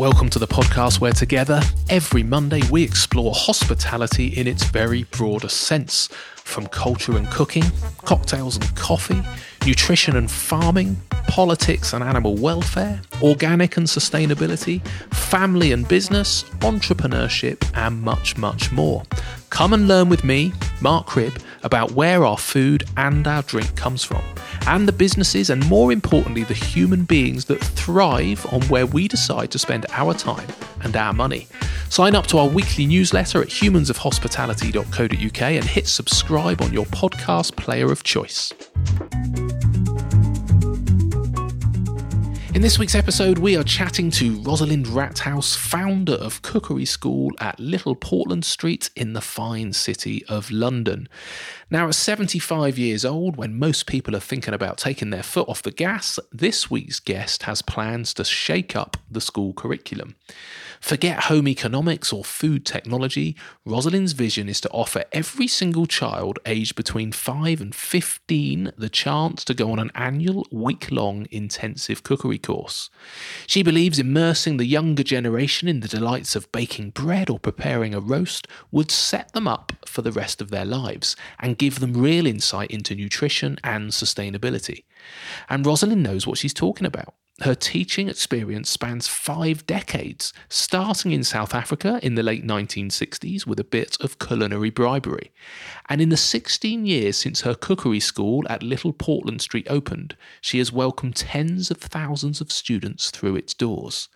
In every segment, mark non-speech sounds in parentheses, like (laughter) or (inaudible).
Welcome to the podcast where together, every Monday, we explore hospitality in its very broadest sense from culture and cooking, cocktails and coffee, nutrition and farming, politics and animal welfare, organic and sustainability, family and business, entrepreneurship, and much, much more. Come and learn with me, Mark Cribb, about where our food and our drink comes from, and the businesses and more importantly, the human beings that thrive on where we decide to spend our time and our money. Sign up to our weekly newsletter at humansofhospitality.co.uk and hit subscribe on your podcast player of choice. In this week's episode, we are chatting to Rosalind Rathouse, founder of Cookery School at Little Portland Street in the fine city of London. Now, at 75 years old, when most people are thinking about taking their foot off the gas, this week's guest has plans to shake up the school curriculum. Forget home economics or food technology. Rosalind's vision is to offer every single child aged between 5 and 15 the chance to go on an annual week long intensive cookery course. She believes immersing the younger generation in the delights of baking bread or preparing a roast would set them up for the rest of their lives and give them real insight into nutrition and sustainability. And Rosalind knows what she's talking about. Her teaching experience spans five decades, starting in South Africa in the late 1960s with a bit of culinary bribery. And in the 16 years since her cookery school at Little Portland Street opened, she has welcomed tens of thousands of students through its doors.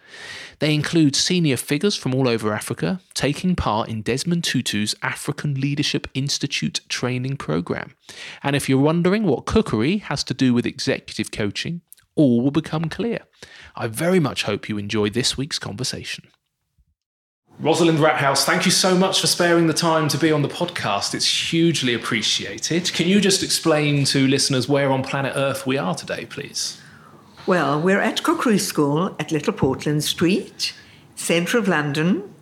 They include senior figures from all over Africa, taking part in Desmond Tutu's African Leadership Institute training program. And if you're wondering what cookery has to do with executive coaching, all will become clear. I very much hope you enjoy this week's conversation. Rosalind Rathouse, thank you so much for sparing the time to be on the podcast. It's hugely appreciated. Can you just explain to listeners where on planet Earth we are today, please? Well, we're at Cookery School at Little Portland Street, centre of London,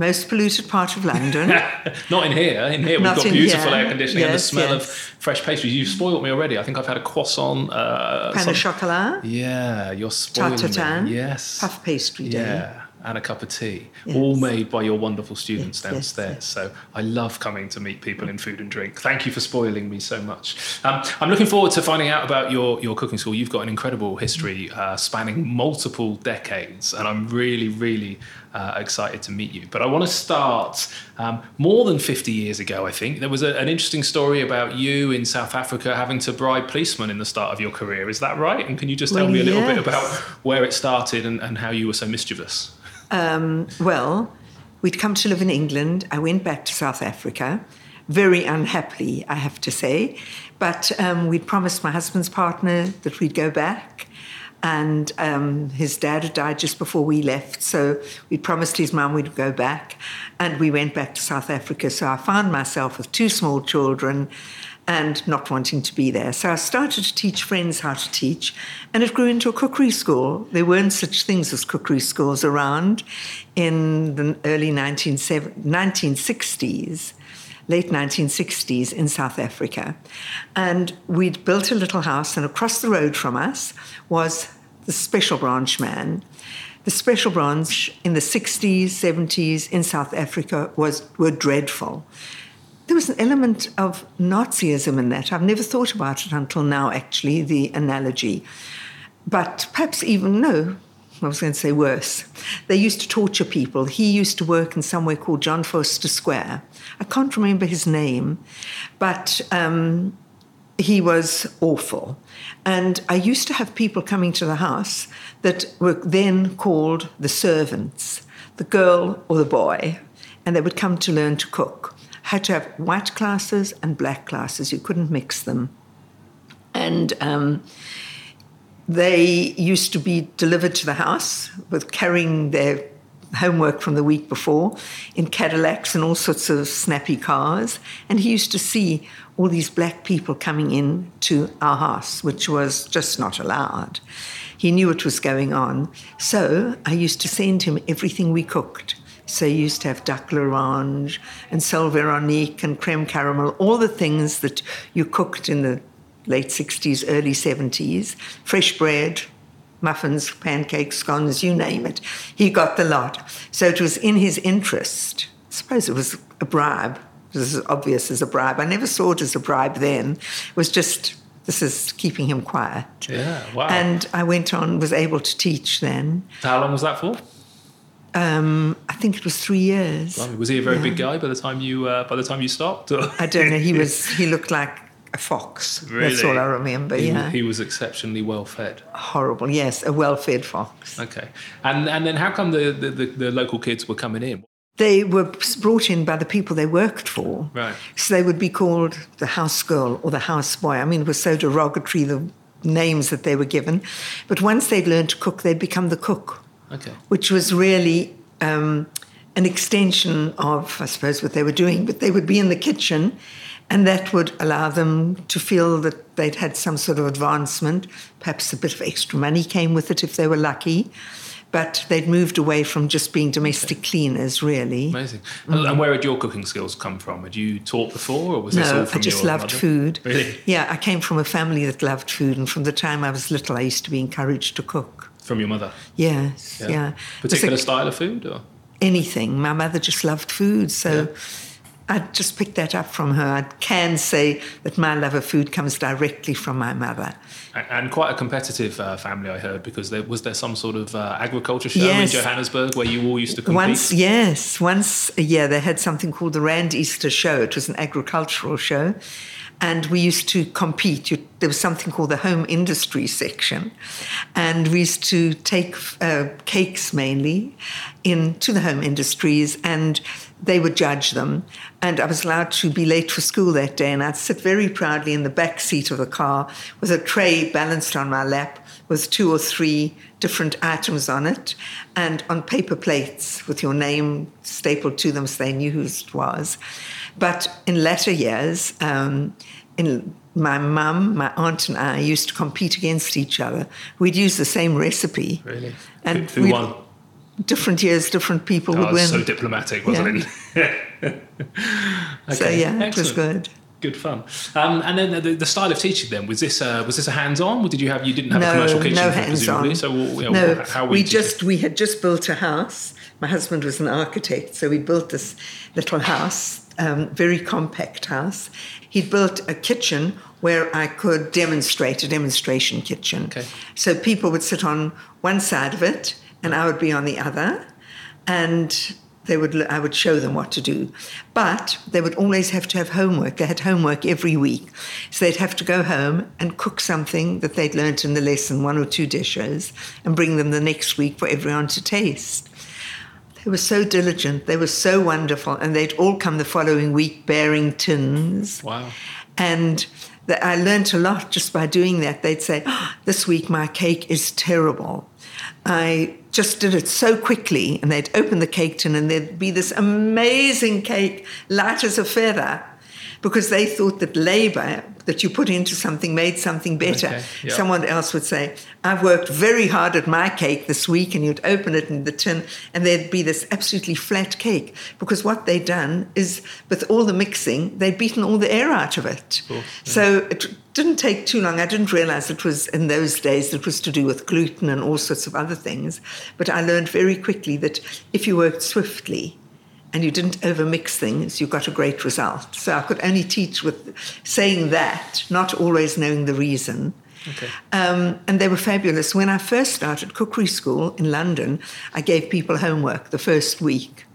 most polluted part of London. (laughs) Not in here. In here, we've got beautiful here. air conditioning and the smell yes. of fresh pastries. You've spoiled me already. I think I've had a croissant. Uh, some- au chocolat, Yeah, you're spoiling me. Yes. puff pastry day. Yeah, and a cup of tea, Yes. all made by your wonderful students Yes, yes, downstairs. yes. So I love coming to meet people in food and drink. Thank you for spoiling me so much. Um, I'm looking forward to finding out about your, your cooking school. You've got an incredible history uh, spanning multiple decades, and I'm really, really uh, excited to meet you. But I want to start um, more than 50 years ago, I think. There was a, an interesting story about you in South Africa having to bribe policemen in the start of your career. Is that right? And can you just tell Well, me a little bit about where it started and, and how you were so mischievous? Um, well, we'd come to live in England. I went back to South Africa, very unhappily, I have to say. But um, we'd promised my husband's partner that we'd go back. And um, his dad had died just before we left. So we'd promised his mum we'd go back. And we went back to South Africa. So I found myself with two small children and not wanting to be there. So I started to teach friends how to teach, and it grew into a cookery school. There weren't such things as cookery schools around in the early 1970 1960s, late 1960s in South Africa. And we'd built a little house, and across the road from us was the special branch man. The special branch in the 60s, 70s in South Africa was, were dreadful there was an element of Nazism in that. I've never thought about it until now, actually, the analogy. But perhaps even, no, I was going to say worse. They used to torture people. He used to work in somewhere called John Vorster Square. I can't remember his name, but um, he was awful. And I used to have people coming to the house that were then called the servants, the girl or the boy, and they would come to learn to cook. Had to have white classes and black classes, you couldn't mix them. And um, they used to be delivered to the house with carrying their homework from the week before in Cadillacs and all sorts of snappy cars. And he used to see all these black people coming in to our house, which was just not allowed. He knew what was going on. So I used to send him everything we cooked. So you used to have duck l'orange and sole veronique and creme caramel, all the things that you cooked in the late 60s, early 70s, fresh bread, muffins, pancakes, scones, you name it. He got the lot. So it was in his interest. I suppose it was a bribe. It was as obvious as a bribe. I never saw it as a bribe then. It was just, this is keeping him quiet. Yeah, wow. And I went on, was able to teach then. How long was that for? Um, I think it was three years. Blimey, Was he a very big guy by the time you uh, by the time you stopped? I don't know. He (laughs) was. He looked like a fox. That's all I remember. He, yeah. he was exceptionally well fed. Horrible. Yes, a well-fed fox. Okay, and and then how come the, the, the, the local kids were coming in? They were brought in by the people they worked for. Right. So they would be called the house girl or the house boy. I mean, it was so derogatory the names that they were given. But once they'd learned to cook, they'd become the cook. Okay, which was really um, an extension of, I suppose, what they were doing. But they would be in the kitchen, and that would allow them to feel that they'd had some sort of advancement. Perhaps a bit of extra money came with it if they were lucky. But they'd moved away from just being domestic cleaners, really. amazing. And- And where had your cooking skills come from? Had you taught before, or was this all No, from I just loved mother? food. Really? Yeah, I came from a family that loved food, and from the time I was little, I used to be encouraged to cook. From your mother? Yes, yeah. A- Particular style of food, or anything. My mother just loved food, so I just picked that up from her. I can say that my love of food comes directly from my mother. and- and quite a competitive uh, family, I heard, because there was there some sort of uh, agriculture show Yes. in Johannesburg where you all used to compete. Once, yes, once a year they had something called the Rand Easter Show. It was an agricultural show. And we used to compete. You, there was something called the home industry section. And we used to take uh, cakes mainly into the home industries and they would judge them. And I was allowed to be late for school that day. And I'd sit very proudly in the back seat of the car with a tray balanced on my lap with two or three different items on it and on paper plates with your name stapled to them so they knew whose it was. But in later years, um, in my mum, my aunt, and I used to compete against each other. We'd use the same recipe. Really? And who, who won? Different years, different people Oh, would win. so diplomatic, wasn't it? (laughs) So, Okay, yeah, it was good. Good fun. Um, and then the, the style of teaching then was this uh, was this a hands on? Did you have you didn't have a no, commercial kitchen no it, hands-on. So you know, no, how we just we had just built a house. My husband was an architect, so we built this little house, um, very compact house. He'd built a kitchen where I could demonstrate a demonstration kitchen. Okay. So people would sit on one side of it, and I would be on the other, and they would I would show them what to do. But they would always have to have homework. They had homework every week. So they'd have to go home and cook something that they'd learnt in the lesson, one or two dishes, and bring them the next week for everyone to taste. They were so diligent, they were so wonderful, and they'd all come the following week bearing tins. Wow. And that I learned a lot just by doing that. They'd say, "Oh, This week my cake is terrible. I just did it so quickly. And they'd open the cake tin and there'd be this amazing cake, light as a feather, because they thought that labor that you put into something made something better. Okay, yeah. Someone else would say, I've worked very hard at my cake this week, and you'd open it in the tin, and there'd be this absolutely flat cake. Because what they'd done is, with all the mixing, they'd beaten all the air out of it. yeah. Mm-hmm. So it didn't take too long. I didn't realize it was in those days, it was to do with gluten and all sorts of other things. But I learned very quickly that if you worked swiftly, and you didn't overmix things, you got a great result. So I could only teach with saying that, not always knowing the reason. Okay. Um, and they were fabulous. When I first started cookery school in London, I gave people homework the first week.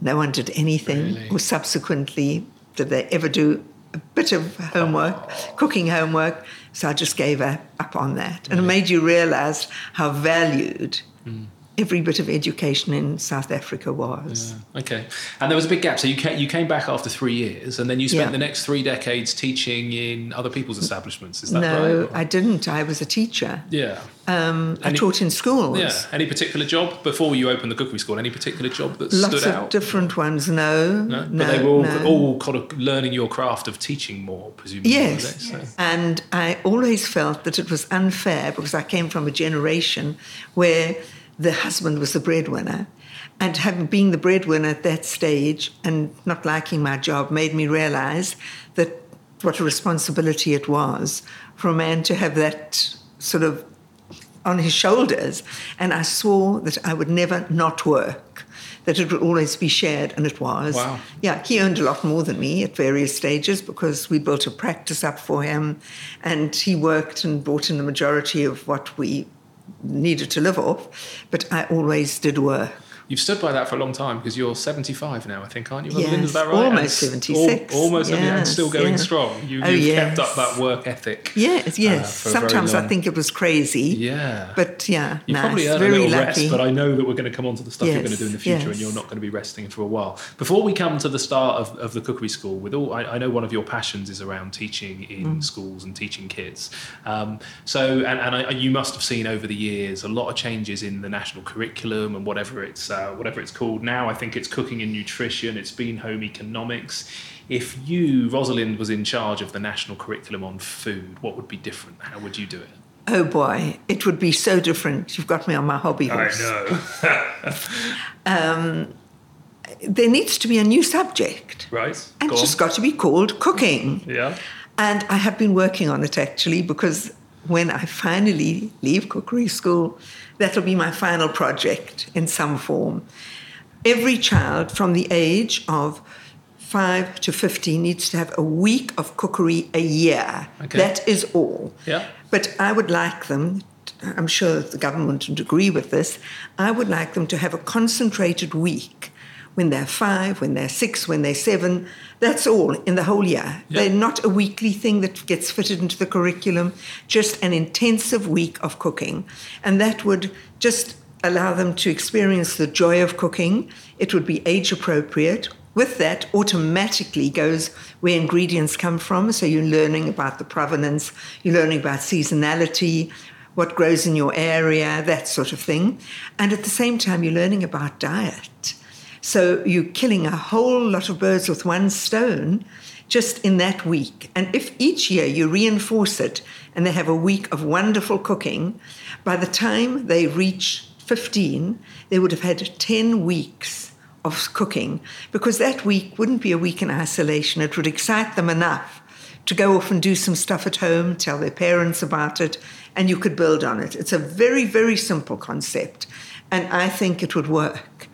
No one did anything, Really? or subsequently did they ever do a bit of homework, cooking homework. So I just gave up on that. And it made you realize how valued Hmm. Every bit of education in South Africa was. Okay. And there was a big gap. So you came, you came back after three years, and then you spent Yeah. the next three decades teaching in other people's establishments. Is that No, right? No, I didn't. I was a teacher. yeah. Um, I taught in schools. Yeah. Any particular job before you opened the cookery school? Any particular job that Lots stood of out? different ones. No, no? no, but they were all, no. all kind of learning your craft of teaching more, presumably. Yes. So- And I always felt that it was unfair because I came from a generation where the husband was the breadwinner. And having been the breadwinner at that stage and not liking my job made me realize that what a responsibility it was for a man to have that sort of on his shoulders, and I swore that I would never not work, that it would always be shared, and it was. Wow. Yeah, he earned a lot more than me at various stages because we built a practice up for him, and he worked and brought in the majority of what we needed to live off. But I always did work. You've stood by that for a long time because you're 75 now, I think, aren't you? Yes, that right? almost And 76, al- almost, and still going yeah. strong. You, Oh, you've yes. kept up that work ethic. Yes, uh, yes. very Sometimes I think it was crazy. Yeah. But yeah, You nice. probably earned a little lucky. rest, but I know that we're going to come on to the stuff you're going to do in the future, and you're not going to be resting for a while. Before we come to the start of, of the cookery school, with all, I, I know one of your passions is around teaching in Mm. schools and teaching kids. Um, so, and, and I, you must have seen over the years a lot of changes in the national curriculum and whatever it's uh, Uh, whatever it's called now. I think it's cooking and nutrition. It's been home economics. If you, Rosalind, was in charge of the national curriculum on food, what would be different? How would you do it? Oh boy, it would be so different. You've got me on my hobby horse. I know. (laughs) (laughs) Um, there needs to be a new subject. right? And Go it's on. just got to be called cooking. Yeah. And I have been working on it actually because when I finally leave cookery school, that'll be my final project in some form. Every child from the age of 5 to 15 needs to have a week of cookery a year. Okay. That is all. Yeah. But I would like them, I'm sure the government would agree with this, I would like them to have a concentrated week when they're five, when they're six, when they're seven. That's all in the whole year. Yeah. They're not a weekly thing that gets fitted into the curriculum, just an intensive week of cooking. And that would just allow them to experience the joy of cooking. It would be age appropriate. With that, automatically goes where ingredients come from. So you're learning about the provenance, you're learning about seasonality, what grows in your area, that sort of thing. And at the same time, you're learning about diet. So you're killing a whole lot of birds with one stone just in that week. And if each year you reinforce it and they have a week of wonderful cooking, by the time they reach 15, they would have had 10 weeks of cooking because that week wouldn't be a week in isolation. It would excite them enough to go off and do some stuff at home, tell their parents about it, and you could build on it. It's a very, very simple concept, and I think it would work.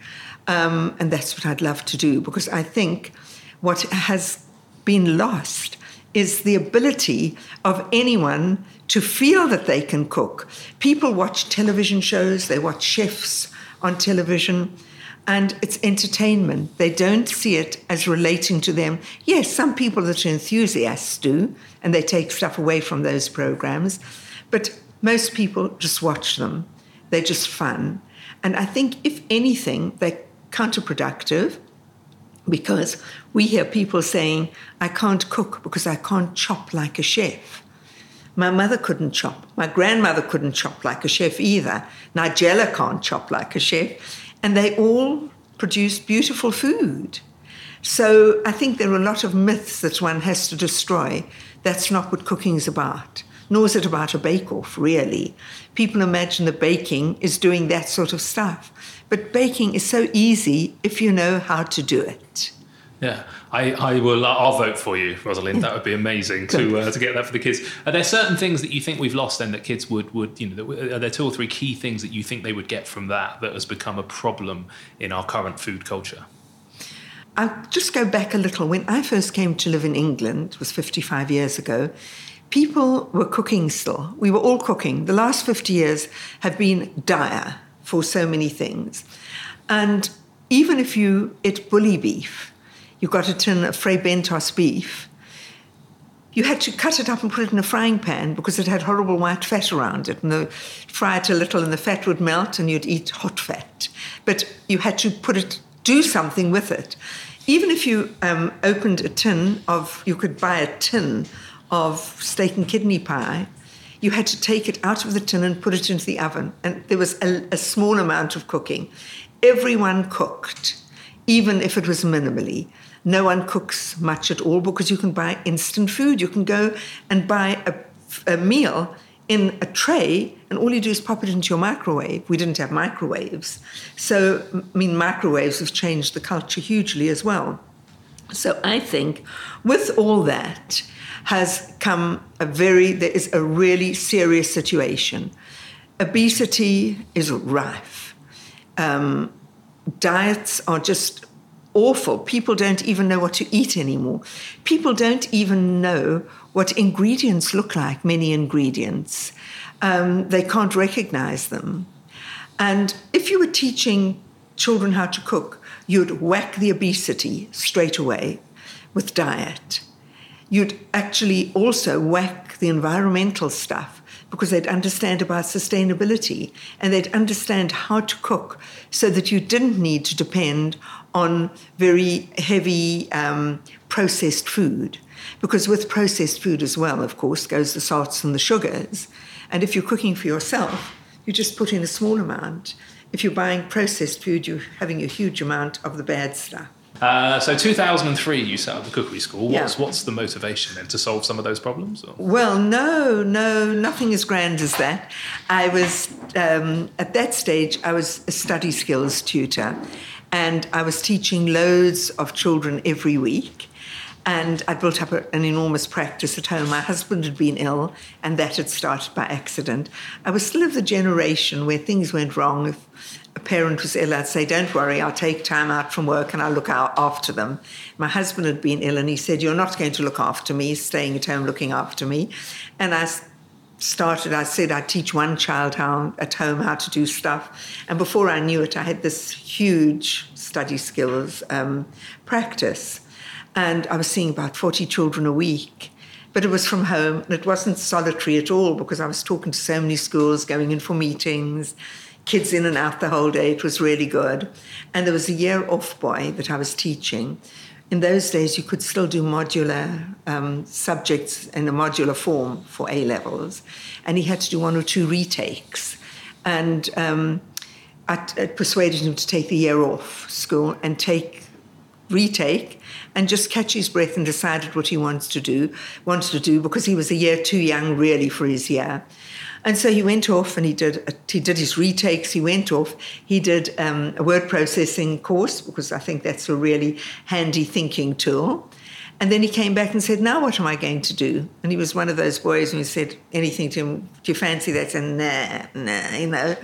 Um, and that's what I'd love to do because I think what has been lost is the ability of anyone to feel that they can cook. People watch television shows, they watch chefs on television, and it's entertainment. They don't see it as relating to them. Yes, some people that are enthusiasts do, and they take stuff away from those programs, but most people just watch them. They're just fun. And I think, if anything, they're counterproductive because we hear people saying, I can't cook because I can't chop like a chef. My mother couldn't chop. My grandmother couldn't chop like a chef either. Nigella can't chop like a chef. And they all produce beautiful food. So I think there are a lot of myths that one has to destroy. That's not what cooking is about. Nor is it about a bake off, really. People imagine that baking is doing that sort of stuff. But baking is so easy if you know how to do it. Yeah, I, I will. I'll vote for you, Rosalind. That would be amazing to uh, to get that for the kids. Are there certain things that you think we've lost then that kids would would you know? Are there two or three key things that you think they would get from that that has become a problem in our current food culture? I'll just go back a little. When I first came to live in England, it was 55 years ago, people were cooking still. We were all cooking. The last 50 years have been dire for so many things. And even if you ate bully beef, you got a tin of Fray Bentos beef, you had to cut it up and put it in a frying pan because it had horrible white fat around it. And the, fry it a little and the fat would melt and you'd eat hot fat. But you had to put it, do something with it. Even if you um, opened a tin of, you could buy a tin of steak and kidney pie, you had to take it out of the tin and put it into the oven. And there was a, a small amount of cooking. Everyone cooked, even if it was minimally. No one cooks much at all because you can buy instant food. You can go and buy a, a meal in a tray, and all you do is pop it into your microwave. We didn't have microwaves. So, I mean, microwaves have changed the culture hugely as well. So, I think with all that has come a very, there is a really serious situation. obesity is rife. Um, diets are just awful. People don't even know what to eat anymore. People don't even know what ingredients look like, many ingredients. Um, they can't recognize them. And if you were teaching children how to cook, you'd whack the obesity straight away with diet. You'd actually also whack the environmental stuff because they'd understand about sustainability and they'd understand how to cook so that you didn't need to depend on very heavy um, processed food. Because with processed food as well, of course, goes the salts and the sugars. And if you're cooking for yourself, you just put in a small amount. If you're buying processed food, you're having a huge amount of the bad stuff. Uh, so 2003, you set up the cookery school. What's yeah. what's the motivation then to solve some of those problems? Or? Well, no, no, nothing as grand as that. I was um, at that stage. I was a study skills tutor, and I was teaching loads of children every week. And I built up a, an enormous practice at home. My husband had been ill, and that had started by accident. I was still of the generation where things went wrong. If a parent was ill, I'd say, Don't worry, I'll take time out from work and I'll look out after them. My husband had been ill, and he said, You're not going to look after me, staying at home looking after me. And I started, I said I'd teach one child how, at home how to do stuff. And before I knew it, I had this huge study skills um, practice. And I was seeing about 40 children a week. But it was from home, and it wasn't solitary at all because I was talking to so many schools, going in for meetings, kids in and out the whole day. It was really good. And there was a year off boy that I was teaching. In those days, you could still do modular um, subjects in a modular form for A levels, and he had to do one or two retakes. And um, I, I persuaded him to take the year off school and take retake and just catch his breath and decided what he wants to do wanted to do because he was a year too young really for his year and so he went off and he did he did his retakes he went off he did um, a word processing course because i think that's a really handy thinking tool and then he came back and said, Now what am I going to do? And he was one of those boys who said anything to him, Do you fancy that? And nah, nah, you know.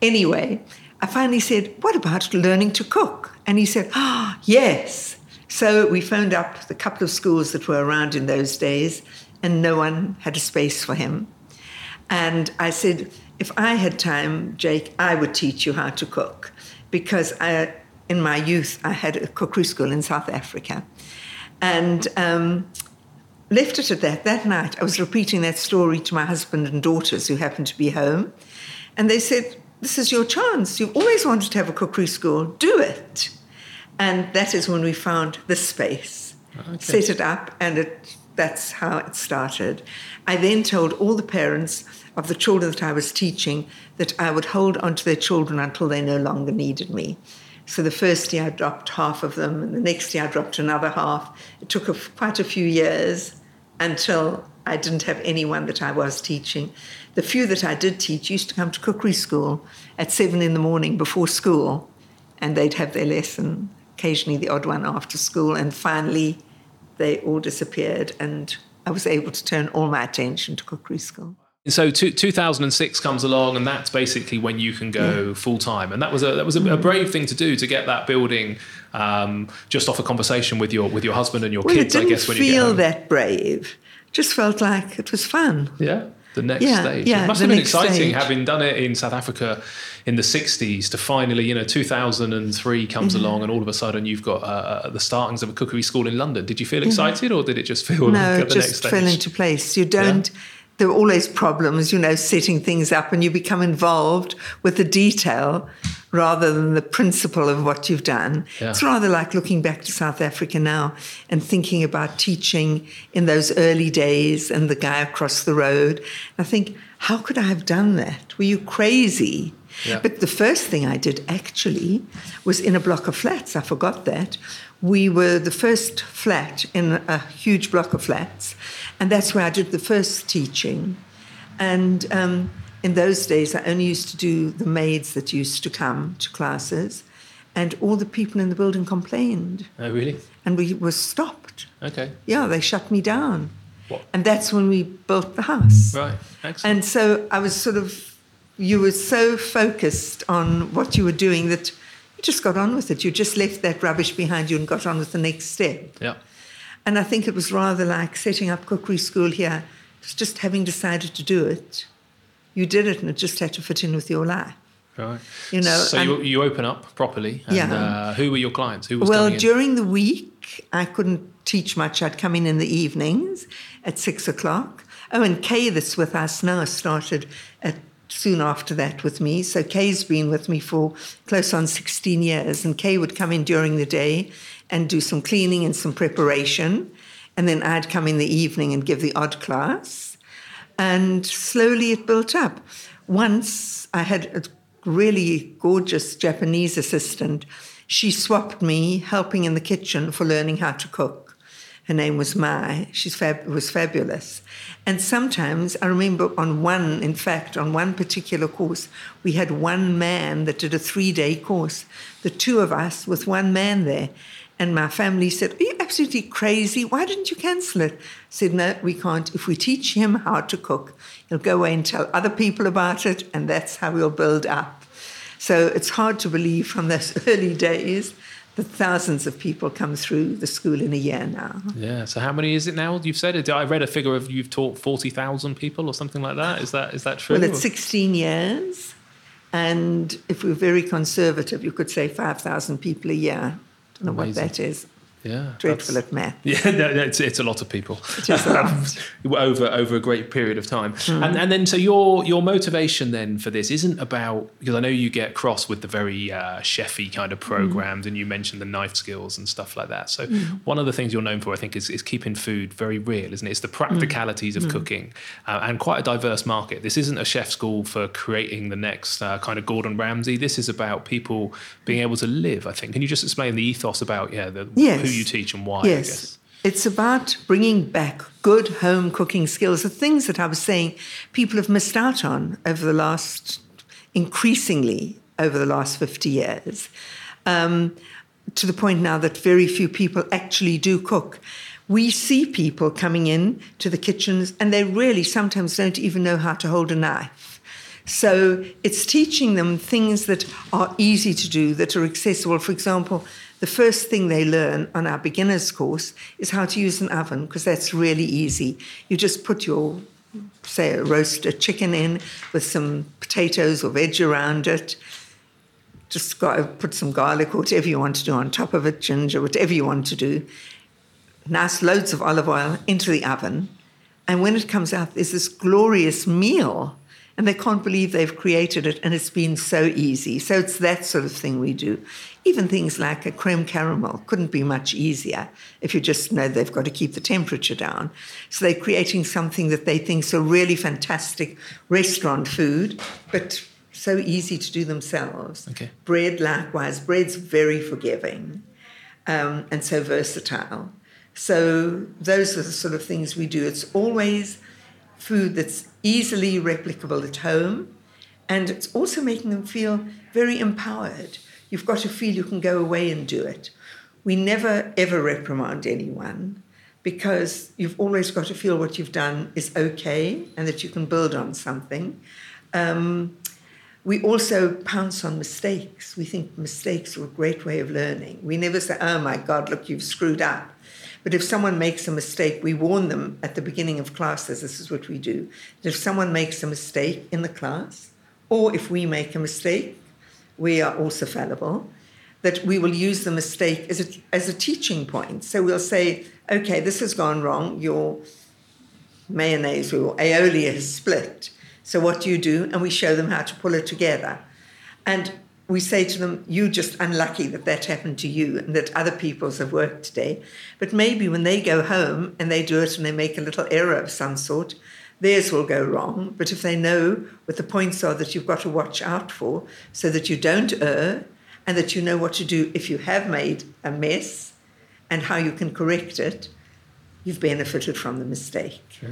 Anyway, I finally said, What about learning to cook? And he said, Ah, oh, yes. So we phoned up the couple of schools that were around in those days, and no one had a space for him. And I said, If I had time, Jake, I would teach you how to cook. Because I, in my youth, I had a cookery school in South Africa. And um, left it at that. That night, I was repeating that story to my husband and daughters who happened to be home. And they said, this is your chance. You've always wanted to have a cookery school. Do it. And that is when we found the space, okay. set it up, and it, that's how it started. I then told all the parents of the children that I was teaching that I would hold on to their children until they no longer needed me. So the first year I dropped half of them, and the next year I dropped another half. It took a, quite a few years until I didn't have anyone that I was teaching. The few that I did teach used to come to cookery school at seven in the morning before school, and they'd have their lesson, occasionally the odd one after school, and finally they all disappeared, and I was able to turn all my attention to cookery school. So two, 2006 comes along, and that's basically when you can go yeah. full time. And that was a that was a, a, brave thing to do to get that building um, just off a conversation with your with your husband and your well, kids. I guess when you feel that brave, just felt like it was fun. Yeah the next yeah, stage. Yeah, it must have been exciting stage. having done it in South Africa in the 60s to finally, you know, 2003 comes mm-hmm. along and all of a sudden you've got uh, uh, the startings of a cookery school in London. Did you feel mm-hmm. excited mm-hmm. or did it just feel no, like it just fell into place. You don't. Yeah there are always problems, you know, setting things up, and you become involved with the detail rather than the principle of what you've done. Yeah. It's rather like looking back to South Africa now and thinking about teaching in those early days and the guy across the road. I think, how could I have done that? Were you crazy? Yeah. But the first thing I did actually was in a block of flats. I forgot that. We were the first flat in a huge block of flats and that's where I did the first teaching. And um, in those days, I only used to do the maids that used to come to classes, and all the people in the building complained. Oh, really? And we were stopped. Okay. Yeah, they shut me down. What? And that's when we built the house. Right. Excellent. And so I was sort of you were so focused on what you were doing that you just got on with it. You just left that rubbish behind you and got on with the next step. Yeah. And I think it was rather like setting up cookery school here. It's just having decided to do it. You did it and it just had to fit in with your life. Right. You know, so you, you open up properly. And, Yeah. Uh, who were your clients? Who was Well, coming in? during the week, I couldn't teach much. I'd come in in the evenings at six o'clock. Oh, and Kay, that's with us now, started at, soon after that with me. So Kay's been with me for close on 16 years. And Kay would come in during the day and do some cleaning and some preparation. And then I'd come in the evening and give the odd class. And slowly it built up. Once I had a really gorgeous Japanese assistant. She swapped me helping in the kitchen for learning how to cook. Her name was Mai. She fab- was fabulous. And sometimes I remember on one, in fact, on one particular course, we had one man that did a three day course, the two of us with one man there. And my family said, Are you absolutely crazy? Why didn't you cancel it? I said, No, we can't. If we teach him how to cook, he'll go away and tell other people about it, and that's how we'll build up. So it's hard to believe from those (laughs) early days that thousands of people come through the school in a year now. Yeah. So how many is it now? You've said it. I read a figure of you've taught forty thousand people or something like that. Is that is that true? Well, it's 16 years, and if we're very conservative, you could say 5,000 people a year. I Don't know Amazing. what that is. Yeah. Dreadful at math. (laughs) Yeah, no, no, it's, it's a lot of people (laughs) over over a great period of time. Hmm. And and then so your your motivation then for this isn't about because I know you get cross with the very uh, chefy kind of Hmm. programs, and you mentioned the knife skills and stuff like that. So one of the things you're known for, I think, is is keeping food very real, isn't it? It's the practicalities Hmm. of cooking uh, and quite a diverse market. This isn't a chef school for creating the next uh, kind of Gordon Ramsay. This is about people being able to live. I think. Can you just explain the ethos about yeah the, Yes. Who you teach and why? I guess. Yes. It's about bringing back good home cooking skills, the things that I was saying people have missed out on over the last, increasingly over the last 50 years, um, to the point now that very few people actually do cook. We see people coming in to the kitchens and they really sometimes don't even know how to hold a knife. So it's teaching them things that are easy to do, that are accessible. For example, the first thing they learn on our beginners course is how to use an oven, because that's really easy. You just put your, say, a roasted chicken in with some potatoes or veg around it. Just got, put some garlic or whatever you want to do on top of it, ginger, whatever you want to do. Nice loads of olive oil into the oven. And when it comes out, there's this glorious meal. And they can't believe they've created it, and it's been so easy. So it's that sort of thing we do. Even things like a creme caramel couldn't be much easier if you just know they've got to keep the temperature down. So they're creating something that they think is a really fantastic restaurant food, but so easy to do themselves. Okay. Bread, likewise. Bread's very forgiving um, and so versatile. So those are the sort of things we do. It's always food that's easily replicable at home, and it's also making them feel very empowered. You've got to feel you can go away and do it. We never ever reprimand anyone because you've always got to feel what you've done is okay and that you can build on something. Um, we also pounce on mistakes. We think mistakes are a great way of learning. We never say, oh my God, look, you've screwed up. But if someone makes a mistake, we warn them at the beginning of classes. This is what we do. If someone makes a mistake in the class, or if we make a mistake, we are also fallible, that we will use the mistake as a, as a teaching point. So we'll say, okay, this has gone wrong. Your mayonnaise or aioli has split. So what do you do? And we show them how to pull it together. And we say to them, you're just unlucky that that happened to you and that other people's have worked today. But maybe when they go home and they do it and they make a little error of some sort, theirs will go wrong. But if they know what the points are that you've got to watch out for so that you don't err and that you know what to do if you have made a mess and how you can correct it, you've benefited from the mistake. Yeah.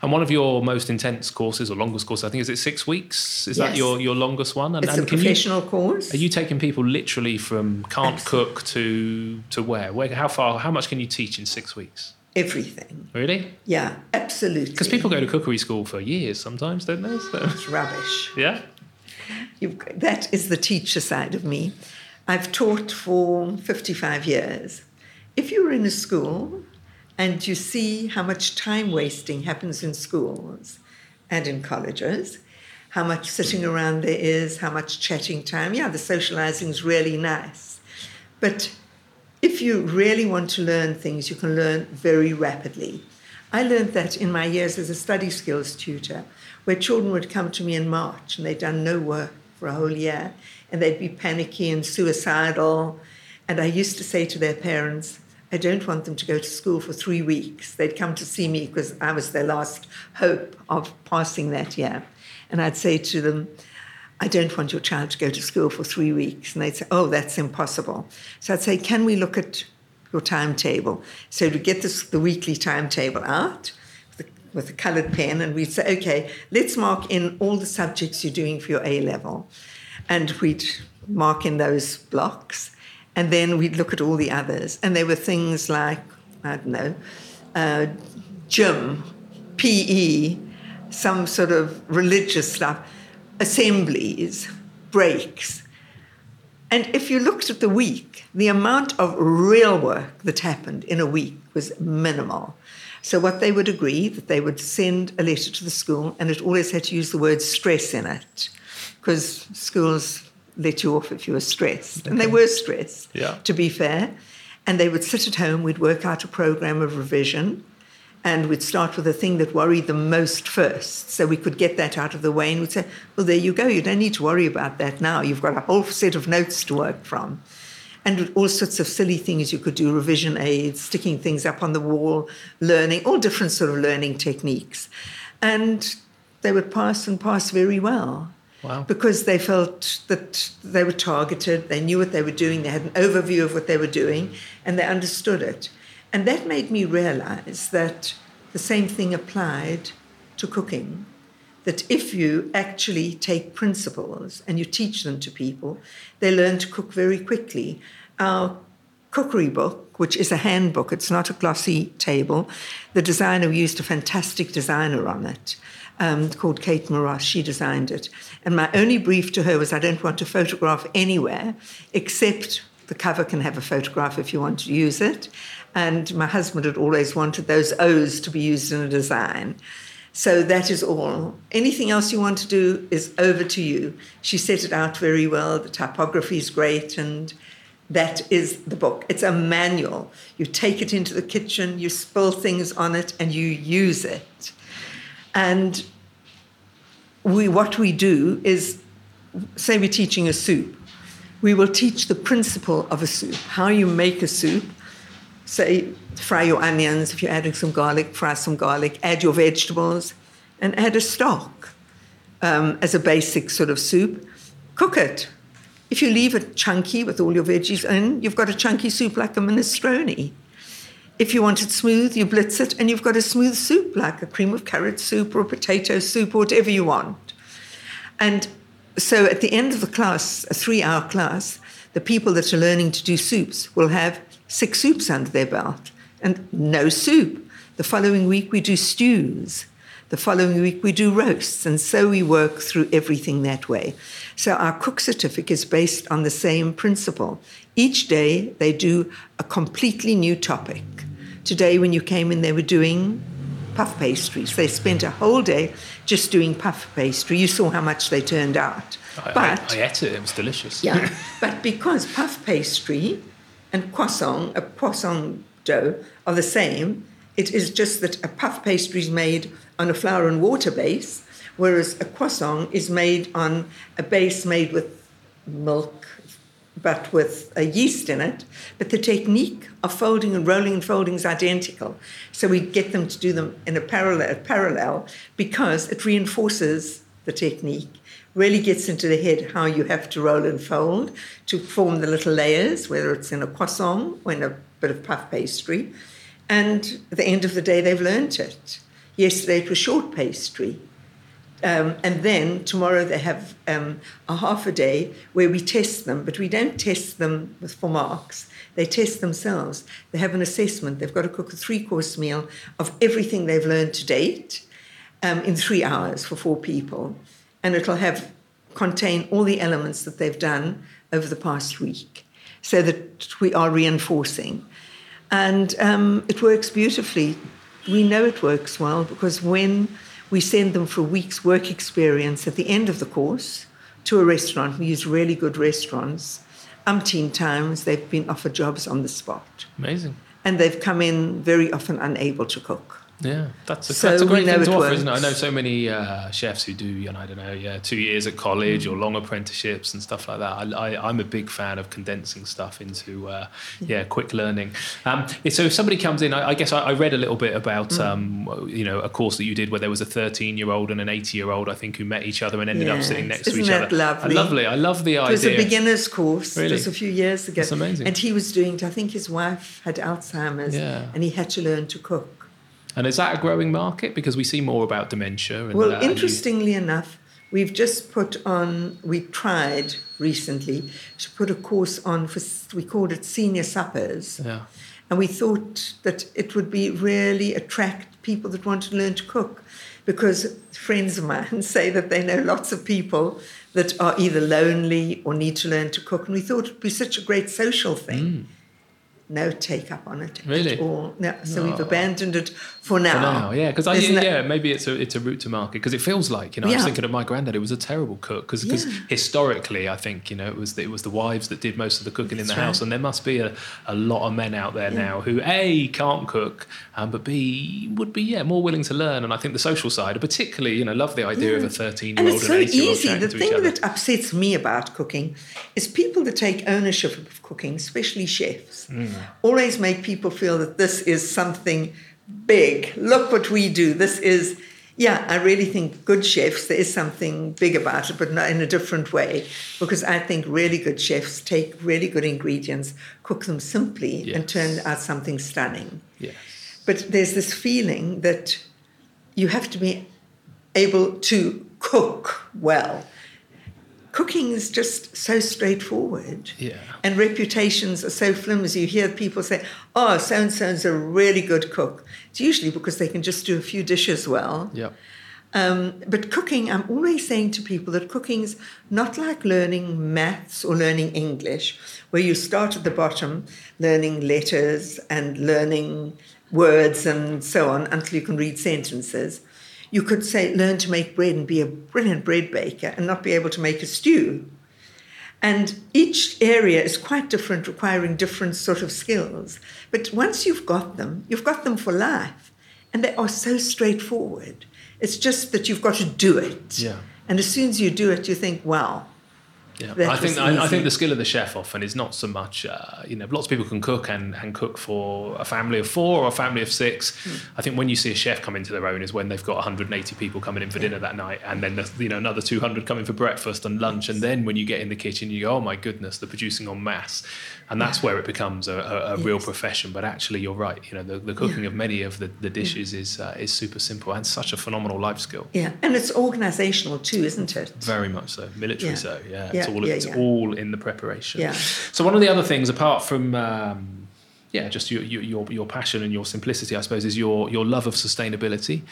And one of your most intense courses or longest courses, I think, is it six weeks? Is that your, your longest one? And, It's and a can you, professional course. are you taking people literally from can't Absolutely. cook to to where? Where? How far? How much can you teach in six weeks? Everything. Really? Yeah, absolutely. Because people go to cookery school for years sometimes, don't they? So, It's rubbish. yeah. You've, that is the teacher side of me. I've taught for 55 years. If you're in a school and you see how much time wasting happens in schools and in colleges, how much sitting around there is, how much chatting time, yeah, the socializing is really nice. But if you really want to learn things, you can learn very rapidly. I learned that in my years as a study skills tutor, where children would come to me in March and they'd done no work for a whole year and they'd be panicky and suicidal. And I used to say to their parents, I don't want them to go to school for three weeks. They'd come to see me because I was their last hope of passing that year. And I'd say to them, I don't want your child to go to school for three weeks. And they'd say, Oh, that's impossible. So I'd say, Can we look at your timetable? So to get this, the weekly timetable out with a, with a colored pen, and we'd say, Okay, let's mark in all the subjects you're doing for your A level. And we'd mark in those blocks. And then we'd look at all the others. And there were things like, I don't know, uh, gym, PE, some sort of religious stuff assemblies, breaks. And if you looked at the week, the amount of real work that happened in a week was minimal. So what they would agree that they would send a letter to the school, and it always had to use the word stress in it, because schools let you off if you were stressed, and they were stressed. Yeah. To be fair, and they would sit at home. We'd work out a program of revision, and we'd start with the thing that worried them most first. So we could get that out of the way and we'd say, well, there you go. You don't need to worry about that now. You've got a whole set of notes to work from. And all sorts of silly things you could do revision aids, sticking things up on the wall, learning, all different sort of learning techniques. And they would pass and pass very well. Wow. Because they felt that they were targeted, they knew what they were doing, they had an overview of what they were doing, and they understood it. And that made me realize that the same thing applied to cooking. That if you actually take principles and you teach them to people, they learn to cook very quickly. Our cookery book, which is a handbook, it's not a glossy table, the designer used a fantastic designer on it. Um, called Kate Moross. She designed it. And my only brief to her was I don't want to photograph anywhere except the cover can have a photograph if you want to use it. And my husband had always wanted those O's to be used in a design. So that is all. Anything else you want to do is over to you. She set it out very well. The typography is great, and that is the book. It's a manual. You take it into the kitchen, you spill things on it, and you use it. And we, what we do is, say we're teaching a soup, we will teach the principle of a soup, how you make a soup, say, fry your onions. If you're adding some garlic, fry some garlic, add your vegetables, and add a stock um, as a basic sort of soup. Cook it. If you leave it chunky with all your veggies in, you've got a chunky soup like a minestrone. If you want it smooth, you blitz it, and you've got a smooth soup like a cream of carrot soup or a potato soup or whatever you want. And so at the end of the class, a three hour class, the people that are learning to do soups will have six soups under their belt and no soup. The following week, we do stews. The following week, we do roasts. And so we work through everything that way. So our cook certificate is based on the same principle. Each day, they do a completely new topic. Today, when you came in, they were doing puff pastries. They spent a whole day just doing puff pastry. You saw how much they turned out. I, but, I, I ate it, it was delicious. Yeah, (laughs) but because puff pastry and croissant, a croissant dough, are the same. It is just that a puff pastry is made on a flour and water base, whereas a croissant is made on a base made with milk, but with a yeast in it. But the technique of folding and rolling and folding is identical. So we get them to do them in a parallel, parallel because it reinforces the technique really gets into the head how you have to roll and fold to form the little layers, whether it's in a croissant or in a bit of puff pastry. And at the end of the day, they've learnt it. Yesterday it was short pastry. Um, and then tomorrow they have um, a half a day where we test them, but we don't test them with, for marks. They test themselves. They have an assessment. They've got to cook a three course meal of everything they've learned to date um, in three hours for four people and it'll have contain all the elements that they've done over the past week so that we are reinforcing. And um, it works beautifully. We know it works well because when we send them for a week's work experience at the end of the course to a restaurant, we use really good restaurants. Umpteen times they've been offered jobs on the spot. Amazing. And they've come in very often unable to cook. Yeah, that's a, So that's a great thing to it offer, isn't it? I know so many uh, chefs who do, you know, I don't know, yeah, two years at college or long apprenticeships and stuff like that. I, I, I'm a big fan of condensing stuff into, uh, yeah, quick learning. Um, so if somebody comes in, I, I guess I, I read a little bit about, um, you know, a course that you did where there was a 13 year old and an 80 year old, I think, who met each other and ended up sitting next to Isn't each that other. lovely? Lovely. I love the idea. It was a beginner's course Really? just a few years ago. That's amazing. And he was doing it. I think his wife had Alzheimer's Yeah. and he had to learn to cook. And is that a growing market? Because we see more about dementia. And, Well, uh, and you- interestingly enough, we've just put on, we tried recently to put a course on for, we called it senior suppers. yeah. And we thought that it would be really attract people that want to learn to cook because friends of mine (laughs) say that they know lots of people that are either lonely or need to learn to cook. And we thought it would be such a great social thing. No take up on it Mm. Really? at all. No, so we've abandoned it for now. For now, yeah, because I no- yeah maybe it's a it's a route to market because it feels like you know I was thinking of my granddad It was a terrible cook because Yeah. historically I think you know it was the, it was the wives that did most of the cooking in That's the house and there must be a, a lot of men out there Yeah. now who a can't cook um, but b would be yeah more willing to learn and I think the social side particularly you know love the idea of a thirteen year And old it's and so an eight year old easy. The thing that upsets me about cooking is people that take ownership of cooking, especially chefs, Mm. always make people feel that this is something big. Look what we do. This is, yeah, I really think good chefs, there is something big about it, but not in a different way. Because I think really good chefs take really good ingredients, cook them simply, and turn out something stunning. yes. But there's this feeling that you have to be able to cook well. Cooking is just so straightforward. Yeah. And reputations are so flimsy. You hear people say, oh, so and so's a really good cook. It's usually because they can just do a few dishes well. Yeah. Um, but cooking, I'm always saying to people that cooking's not like learning maths or learning English, where you start at the bottom, learning letters and learning words and so on until you can read sentences. You could say, learn to make bread and be a brilliant bread baker and not be able to make a stew. And each area is quite different, requiring different sort of skills. But once you've got them, you've got them for life. And they are so straightforward. It's just that you've got to do it. Yeah. And as soon as you do it, you think, wow. Yeah, I think I, I think the skill of the chef often is not so much uh, you know lots of people can cook and, and cook for a family of four or a family of six. Hmm. I think when you see a chef come into their own is when they've got 180 people coming in for dinner that night, and then there's, you know another 200 coming for breakfast and lunch, and then when you get in the kitchen, you go, oh my goodness, they're producing en masse, and that's where it becomes a, a, a real profession. But actually, you're right. You know the, the cooking of many of the, the dishes is uh, is super simple and such a phenomenal life skill. Yeah. And it's organizational too, isn't it? Very much so, military Yeah. so. Yeah, Yeah, it's all yeah, it's yeah. all in the preparation. Yeah. So one of the other things, apart from um, yeah, just your, your your your passion and your simplicity, I suppose, is your your love of sustainability,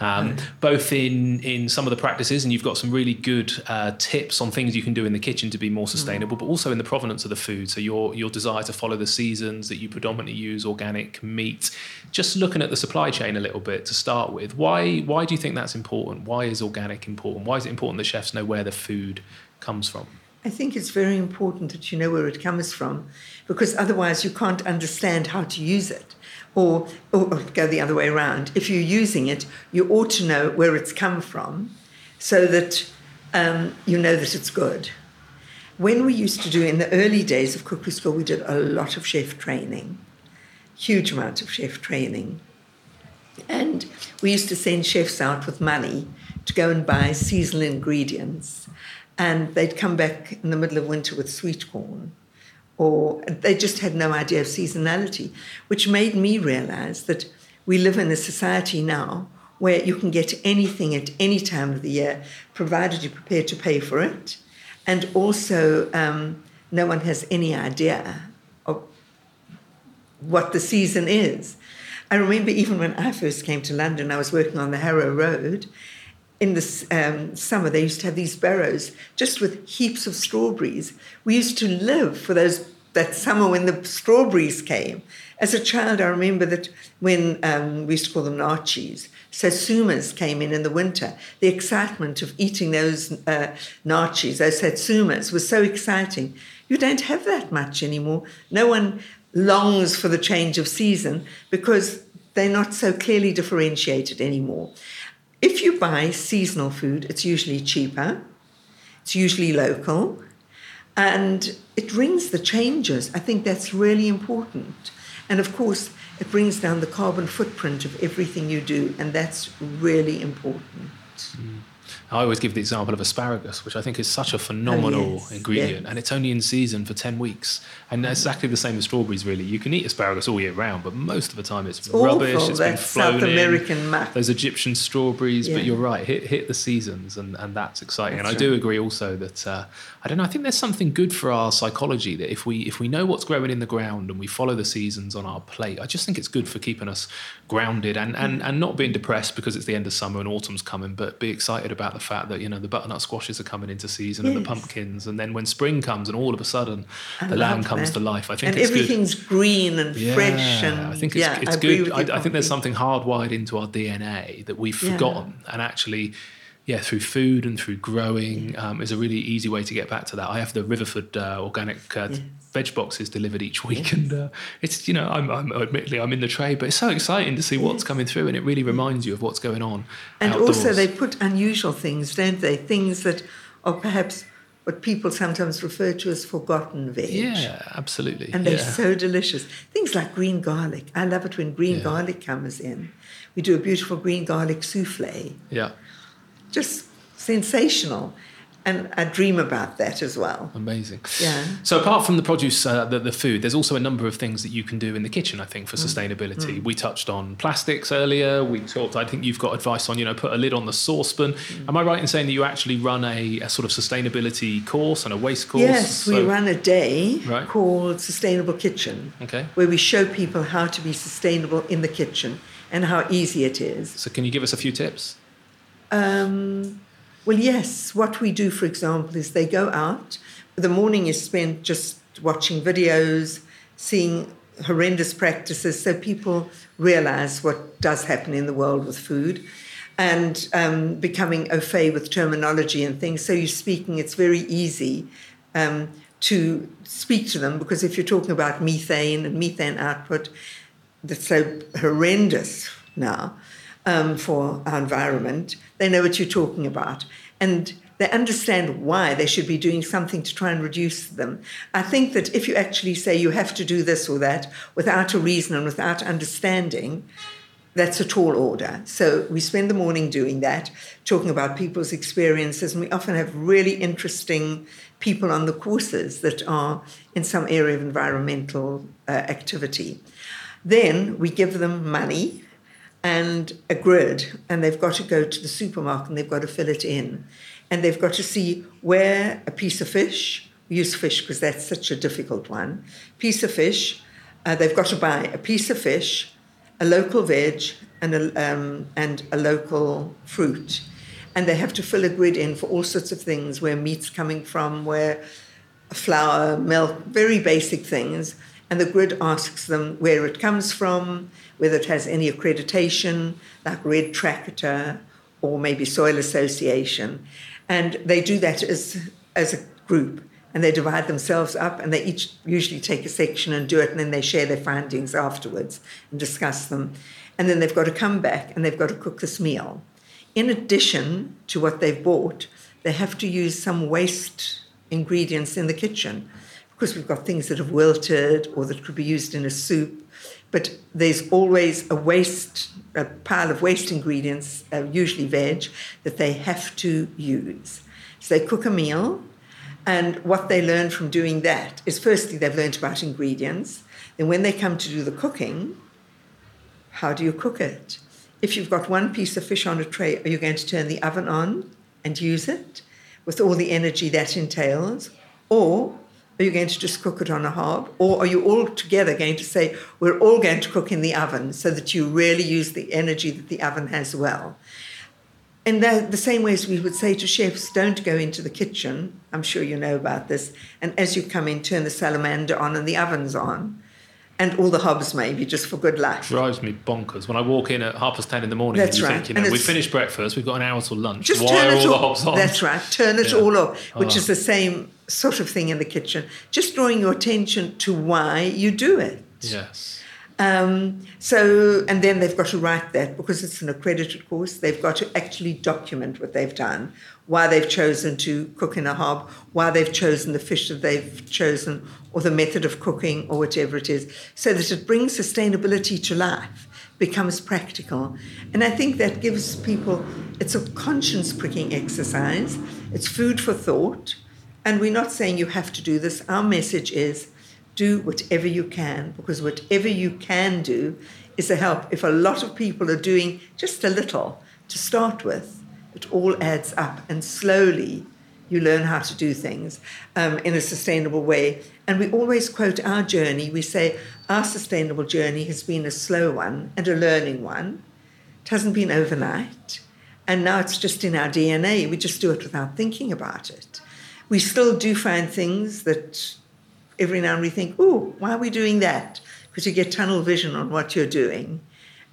um, both in in some of the practices, and you've got some really good uh, tips on things you can do in the kitchen to be more sustainable, but also in the provenance of the food. So your your desire to follow the seasons, that you predominantly use organic meat. Just looking at the supply chain a little bit to start with, why why do you think that's important? Why is organic important? Why is it important that chefs know where the food comes from? I think it's very important that you know where it comes from because otherwise you can't understand how to use it. Or, or, or go the other way around. If you're using it, you ought to know where it's come from so that um, you know that it's good. When we used to do in the early days of cookery school, we did a lot of chef training, huge amount of chef training. And we used to send chefs out with money to go and buy seasonal ingredients. And they'd come back in the middle of winter with sweet corn. Or they just had no idea of seasonality, which made me realize that we live in a society now where you can get anything at any time of the year, provided you're prepared to pay for it. And also, um, no one has any idea of what the season is. I remember even when I first came to London, I was working on the Harrow Road, in the um, summer, they used to have these barrows just with heaps of strawberries. We used to live for those that summer when the strawberries came. As a child, I remember that when um, we used to call them naartjies, satsumas came in in the winter. The excitement of eating those uh, naartjies, those satsumas, was so exciting. You don't have that much anymore. No one longs for the change of season because they're not so clearly differentiated anymore. If you buy seasonal food, it's usually cheaper, it's usually local, and it brings the changes. I think that's really important. And of course, it brings down the carbon footprint of everything you do, and that's really important. Mm. I always give the example of asparagus, which I think is such a phenomenal oh, yes, ingredient, and it's only in season for 10 weeks. And that's exactly the same as strawberries, really. You can eat asparagus all year round, but most of the time it's, it's rubbish. Awful. It's flown South American in. Those Egyptian strawberries, yeah. but you're right, hit, hit the seasons, and, and that's exciting. That's and I do agree also that, uh, I don't know, I think there's something good for our psychology that if we, if we know what's growing in the ground and we follow the seasons on our plate, I just think it's good for keeping us grounded and, and, hmm. and not being depressed because it's the end of summer and autumn's coming, but be excited about the fact that, you know, the butternut squashes are coming into season yes. and the pumpkins, and then when spring comes and all of a sudden I the land comes to life, I think and everything's good. green and yeah, fresh. And I think it's, yeah, it's good. I, I, think there's something hardwired into our DNA that we've forgotten, yeah. and actually. Yeah, through food and through growing um, is a really easy way to get back to that. I have the Riverford uh, organic uh, veg boxes delivered each week, and uh, it's you know I'm, I'm, admittedly I'm in the trade, but it's so exciting to see what's coming through, and it really reminds you of what's going on. And outdoors. also, they put unusual things, don't they? Things that are perhaps what people sometimes refer to as forgotten veg. Yeah, absolutely. And they're yeah. so delicious. Things like green garlic. I love it when green yeah. garlic comes in. We do a beautiful green garlic souffle. Yeah. Just sensational and I dream about that as well. Amazing. Yeah. So apart from the produce, uh, the, the food, there's also a number of things that you can do in the kitchen. I think for mm. sustainability, mm. we touched on plastics earlier. We talked. I think you've got advice on you know put a lid on the saucepan. Mm. Am I right in saying that you actually run a, a, sort of sustainability course and a waste course? Yes, so, we run a day right. called Sustainable Kitchen. Okay. Where we show people how to be sustainable in the kitchen and how easy it is. So can you give us a few tips? Um, well, yes. What we do, for example, is they go out. The morning is spent just watching videos, seeing horrendous practices, so people realize what does happen in the world with food and um, becoming au fait with terminology and things. So you're speaking, it's very easy um, to speak to them because if you're talking about methane and methane output, that's so horrendous now um, for our environment, they know what you're talking about. And they understand why they should be doing something to try and reduce them. I think that if you actually say you have to do this or that without a reason and without understanding, that's a tall order. So we spend the morning doing that, talking about people's experiences, and we often have really interesting people on the courses that are in some area of environmental uh, activity. Then we give them money and a grid, and they've got to go to the supermarket and they've got to fill it in. And they've got to see where a piece of fish, use fish because that's such a difficult one, piece of fish, uh, they've got to buy a piece of fish, a local veg, and a, um, and a local fruit. And they have to fill a grid in for all sorts of things where meat's coming from, where flour, milk, very basic things and the grid asks them where it comes from, whether it has any accreditation, like Red Tractor or maybe Soil Association. And they do that as, as a group. And they divide themselves up and they each usually take a section and do it, and then they share their findings afterwards and discuss them. And then they've got to come back and they've got to cook this meal. In addition to what they've bought, they have to use some waste ingredients in the kitchen course, we've got things that have wilted or that could be used in a soup, but there's always a waste, a pile of waste ingredients, uh, usually veg, that they have to use. So they cook a meal, and what they learn from doing that is firstly, they've learned about ingredients. Then, when they come to do the cooking, how do you cook it? If you've got one piece of fish on a tray, are you going to turn the oven on and use it with all the energy that entails? Or are you going to just cook it on a hob? Or are you all together going to say, we're all going to cook in the oven so that you really use the energy that the oven has well? in the, same way as we would say to chefs, don't go into the kitchen. I'm sure you know about this. And as you come in, turn the salamander on and the oven's on. And all the hobs, maybe, just for good luck. Drives me bonkers when I walk in at half past ten in the morning. That's and you right. Think, you know, And we finished breakfast. We've got an hour till lunch. Just Why turn are it all the all. hobs on? That's right. Turn it Yeah. all off, which Oh. is the same sort of thing in the kitchen. Just drawing your attention to why you do it. Yes. Um, so, and then they've got to write that because it's an accredited course. They've got to actually document what they've done, why they've chosen to cook in a hob, why they've chosen the fish that they've chosen, or the method of cooking, or whatever it is, so that it brings sustainability to life, becomes practical. And I think that gives people, it's a conscience pricking exercise, it's food for thought. And we're not saying you have to do this. Our message is do whatever you can because whatever you can do is a help. If a lot of people are doing just a little to start with, it all adds up and slowly you learn how to do things um, in a sustainable way. And we always quote our journey. We say our sustainable journey has been a slow one and a learning one. It hasn't been overnight. And now it's just in our DNA. We just do it without thinking about it. We still do find things that every now and we think, oh, why are we doing that? Because you get tunnel vision on what you're doing,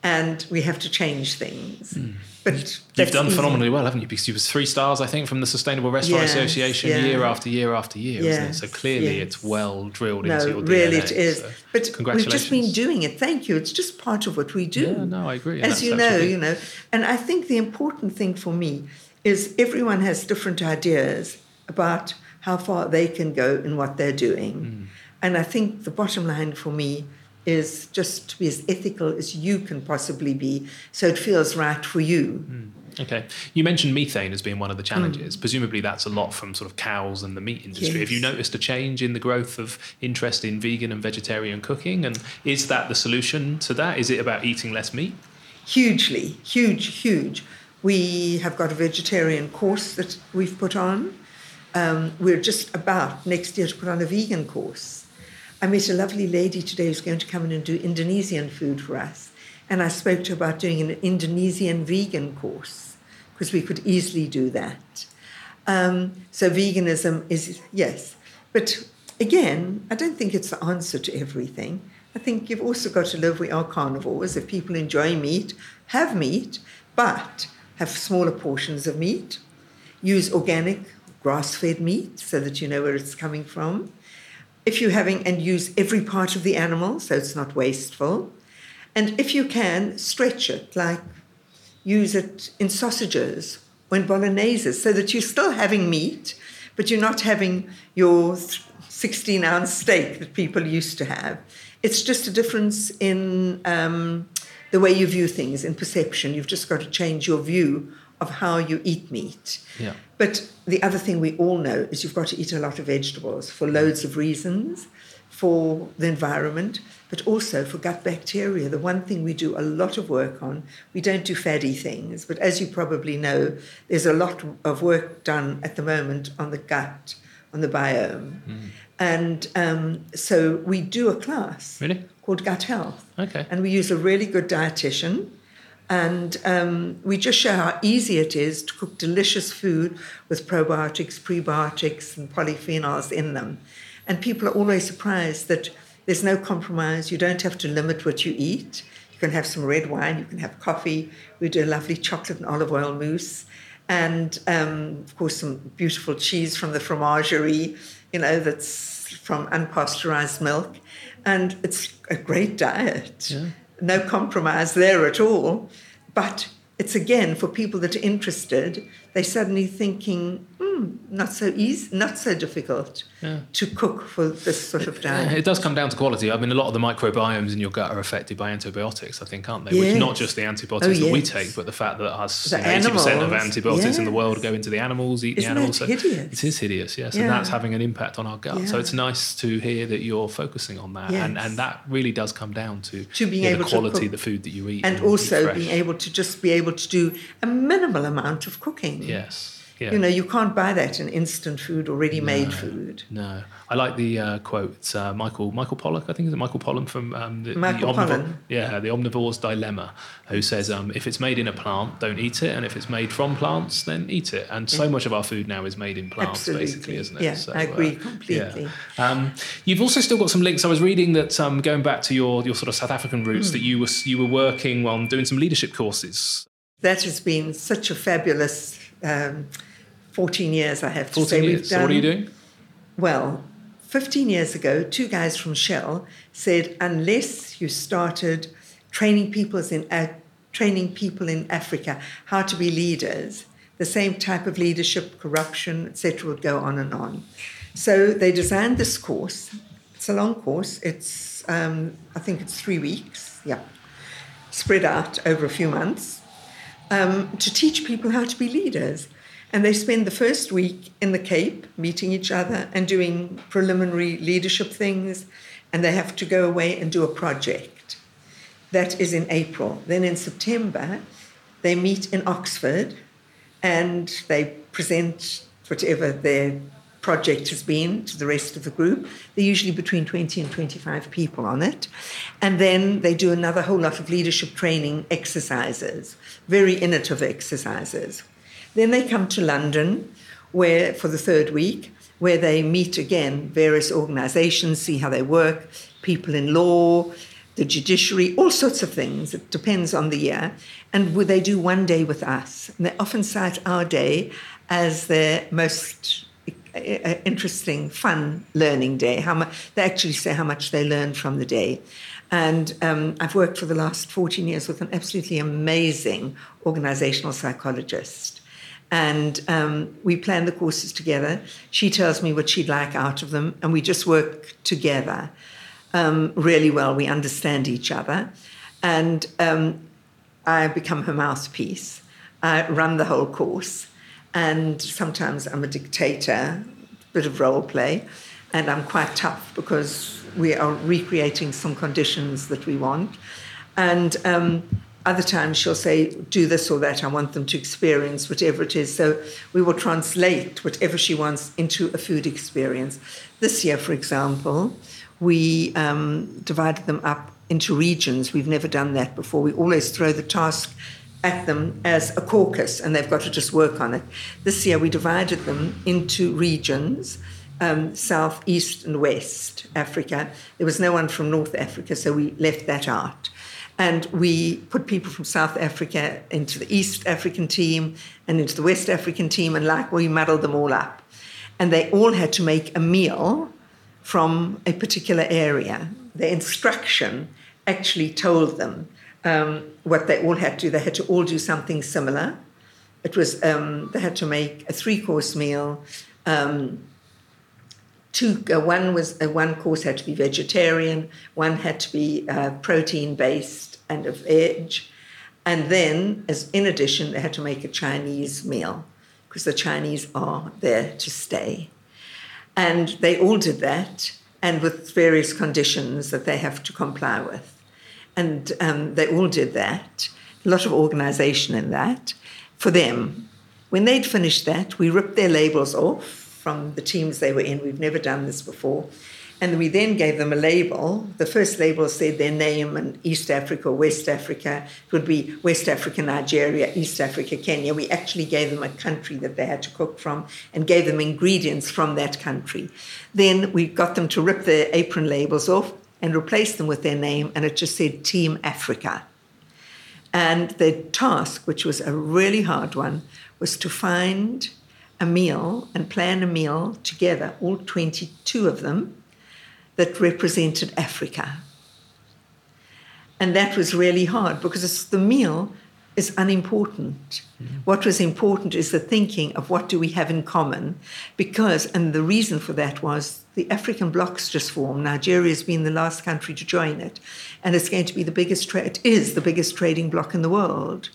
and we have to change things. But Hmm. You've done easy. phenomenally well, haven't you? Because you was three stars, I think, from the Sustainable Restaurant Yes, Association yeah. year after year after year, isn't it? Yes, So clearly yes. it's well drilled No, into your DNA. really, it is. so but we've just been doing it. Thank you. It's just part of what we do. Yeah, no, I agree. As you know, you know, and I think the important thing for me is everyone has different ideas about how far they can go in what they're doing. Hmm. And I think the bottom line for me is just to be as ethical as you can possibly be so it feels right for you. Okay. You mentioned methane as being one of the challenges. Presumably, that's a lot from sort of cows and the meat industry. Have you Yes. noticed a change in the growth of interest in vegan and vegetarian cooking? And is that the solution to that? Is it about eating less meat? hugely, huge, huge. We have got a vegetarian course that we've put on. Um, we're just about next year to put on a vegan course. I met a lovely lady today who's going to come in and do Indonesian food for us. And I spoke to her about doing an Indonesian vegan course because we could easily do that. Um, so veganism is, yes. But again, I don't think it's the answer to everything. I think you've also got to live. We are carnivores. If people enjoy meat, have meat, but have smaller portions of meat. Use organic, grass fed meat so that you know where it's coming from. If you're having, and use every part of the animal so it's not wasteful. And if you can, stretch it, like use it in sausages or in bolognese so that you're still having meat, but you're not having your 16 ounce steak that people used to have. It's just a difference in um, the way you view things, in perception. You've just got to change your view of how you eat meat. Yeah. But the other thing we all know is you've got to eat a lot of vegetables for loads of reasons, for the environment, but also for gut bacteria. The one thing we do a lot of work on, we don't do fatty things, but as you probably know, there's a lot of work done at the moment on the gut, on the biome. And um, so we do a class Really? called Gut Health. Okay. And we use a really good dietitian. And um, we just show how easy it is to cook delicious food with probiotics, prebiotics, and polyphenols in them. And people are always surprised that there's no compromise. You don't have to limit what you eat. You can have some red wine, you can have coffee. We do a lovely chocolate and olive oil mousse. And um, of course, some beautiful cheese from the fromagerie, you know, that's from unpasteurized milk. And it's a great diet Yeah. No compromise there at all. But it's again for people that are interested, they're suddenly thinking, hmm, not so easy, not so difficult Yeah. to cook for this sort of Yeah, diet. It does come down to quality. I mean, a lot of the microbiomes in your gut are affected by antibiotics, I think, aren't they? Which Yes. not just the antibiotics Oh, that we take, but the fact that us The eighty percent of animals, antibiotics in the world go into the animals, eat Isn't the animals. that hideous? It is hideous, yes, and that's having an impact on our gut. So it's nice to hear that you're focusing on that, and Yes. and that really does come down to, To being yeah, able the to quality cook. of the food that you eat, And eat also being able to just be able to do a minimal amount of cooking. Yes. Yeah. You know, you can't buy that in instant food or ready-made No. food. No, I like the uh, quote. Uh, Michael Michael Pollock, I think is it Michael Pollan from um, the, Michael the omnivore. Yeah, the omnivore's dilemma, who says um, if it's made in a plant, don't eat it, and if it's made from plants, then eat it. And so much of our food now is made in plants, Absolutely. basically, isn't it? Yeah, So, I agree uh, completely. yeah. Um, you've also still got some links. I was reading that um, going back to your your sort of South African Hmm. roots, that you were you were working on doing some leadership courses. That has been such a fabulous um, 14 years, I have to say. Fourteen We've years. So what are you doing? Well, 15 years ago, two guys from Shell said, unless you started training people in uh, training people in Africa how to be leaders, the same type of leadership, corruption, etc., would go on and on. So they designed this course. It's a long course. It's um, I think it's three weeks. Yeah, spread out over a few months um, to teach people how to be leaders. And they spend the first week in the Cape meeting each other and doing preliminary leadership things. And they have to go away and do a project. That is in April. Then in September, they meet in Oxford and they present whatever their project has been to the rest of the group. They're usually between 20 and 25 people on it. And then they do another whole lot of leadership training exercises, very innovative exercises. Then they come to London where for the third week, where they meet again various organizations, see how they work, people in law, the judiciary, all sorts of things. It depends on the year. And they do one day with us? And they often cite our day as their most uh, interesting, fun learning day. How much they actually say how much they learned from the day. And um, I've worked for the last 14 years with an absolutely amazing organizational psychologist. And um, we plan the courses together. She tells me what she'd like out of them, and we just work together um, really well. We understand each other. And um, I become her mouthpiece. I run the whole course. And sometimes I'm a dictator, bit of role play. And I'm quite tough because we are recreating some conditions that we want. And um, other times she'll say, do this or that. I want them to experience whatever it is. So we will translate whatever she wants into a food experience. This year, for example, we um, divided them up into regions. We've never done that before. We always throw the task at them as a caucus and they've got to just work on it. This year we divided them into regions. Um, South, East, and West Africa. There was no one from North Africa, so we left that out. And we put people from South Africa into the East African team and into the West African team, and like we muddled them all up. And they all had to make a meal from a particular area. The instruction actually told them um, what they all had to. do. They had to all do something similar. It was um, they had to make a three-course meal. Um, two, uh, one was uh, one course had to be vegetarian. One had to be uh, protein-based and of veg. And then, as in addition, they had to make a Chinese meal because the Chinese are there to stay. And they all did that, and with various conditions that they have to comply with. And um, they all did that. A lot of organization in that for them. When they'd finished that, we ripped their labels off from the teams they were in. We've never done this before. And we then gave them a label. The first label said their name and East Africa, West Africa. It would be West Africa, Nigeria, East Africa, Kenya. We actually gave them a country that they had to cook from and gave them ingredients from that country. Then we got them to rip their apron labels off and replace them with their name, and it just said Team Africa. And the task, which was a really hard one, was to find a meal and plan a meal together, all 22 of them, that represented Africa. And that was really hard because the meal is unimportant. Mm-hmm. What was important is the thinking of what do we have in common, because, and the reason for that was the African bloc's just formed. Nigeria has been the last country to join it, and it's going to be the biggest. Tra- it is the biggest trading bloc in the world.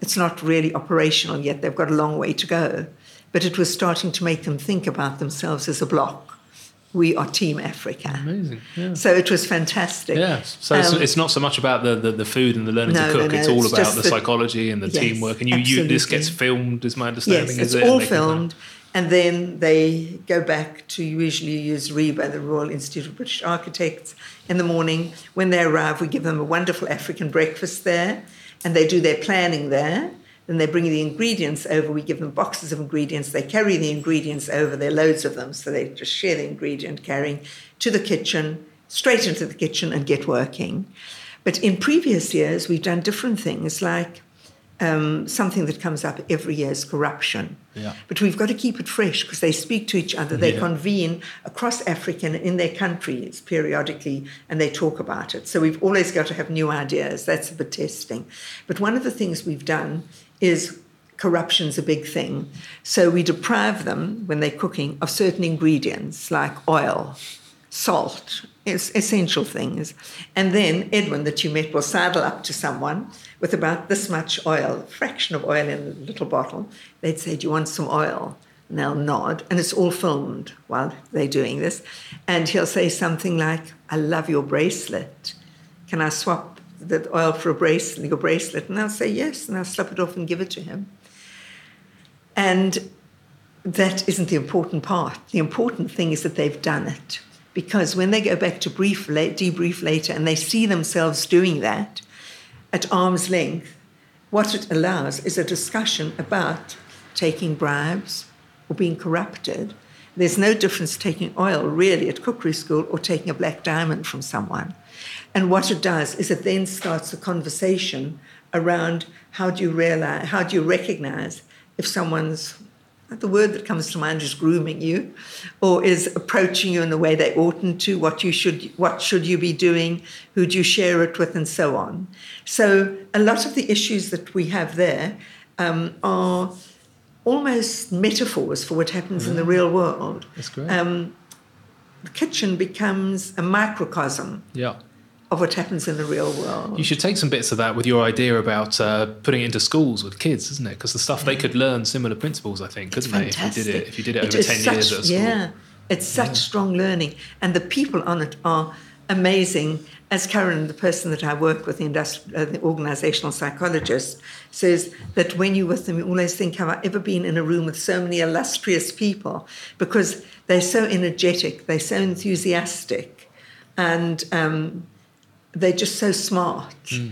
It's not really operational yet. They've got a long way to go, but it was starting to make them think about themselves as a bloc we are Team Africa. Amazing. Yeah. So it was fantastic. Yeah. So it's, Um, it's not so much about the, the, the food and the learning No, to cook. no, it's all it's about the the- psychology and the Yes, teamwork. And you, you this gets filmed, is my understanding. Yes, it's it? All can- filmed. And then they go back to usually use RIBA, the Royal Institute of British Architects, in the morning. When they arrive, we give them a wonderful African breakfast there, and they do their planning there. Then they bring the ingredients over. We give them boxes of ingredients. They carry the ingredients over. There are loads of them, so they just share the ingredient carrying to the kitchen, straight into the kitchen, and get working. But in previous years, we've done different things, like um, something that comes up every year is corruption. Yeah. But we've got to keep it fresh because they speak to each other. They Yeah. convene across Africa and in their countries periodically and they talk about it. So we've always got to have new ideas. That's the testing. But one of the things we've done is corruption's a big thing. So we deprive them when they're cooking of certain ingredients like oil, salt, es- essential things. And then Edwin, that you met, will sidle up to someone with about this much oil, fraction of oil in a little bottle. They'd say, Do you want some oil? And they'll nod, and it's all filmed while they're doing this. And he'll say something like, I love your bracelet. Can I swap the oil for a bracelet, your bracelet? And I'll say yes, and I'll slip it off and give it to him. And that isn't the important part. The important thing is that they've done it. Because when they go back to brief, debrief later and they see themselves doing that at arm's length, what it allows is a discussion about taking bribes or being corrupted. There's no difference taking oil really at cookery school or taking a black diamond from someone. And what it does is it then starts a conversation around how do you realize, how do you recognize if someone's the word that comes to mind is grooming you or is approaching you in the way they oughtn't to what you should what should you be doing who do you share it with and so on so a lot of the issues that we have there um, are almost metaphors for what happens in the real world That's great. um, the kitchen becomes a microcosm yeah. Of what happens in the real world You should take some bits of that with your idea about uh, putting it into schools with kids, isn't it? Because the stuff they could learn similar principles, I think, couldn't they? If you did it, if you did it, over ten such, years at school. Yeah, it's such strong learning, and the people on it are amazing. As Karen, the person that I work with, the, industri- uh, the organizational psychologist, says that when you're with them, you always think, "Have I ever been in a room with so many illustrious people?" Because they're so energetic, they're so enthusiastic, and um, they're just so smart. Hmm.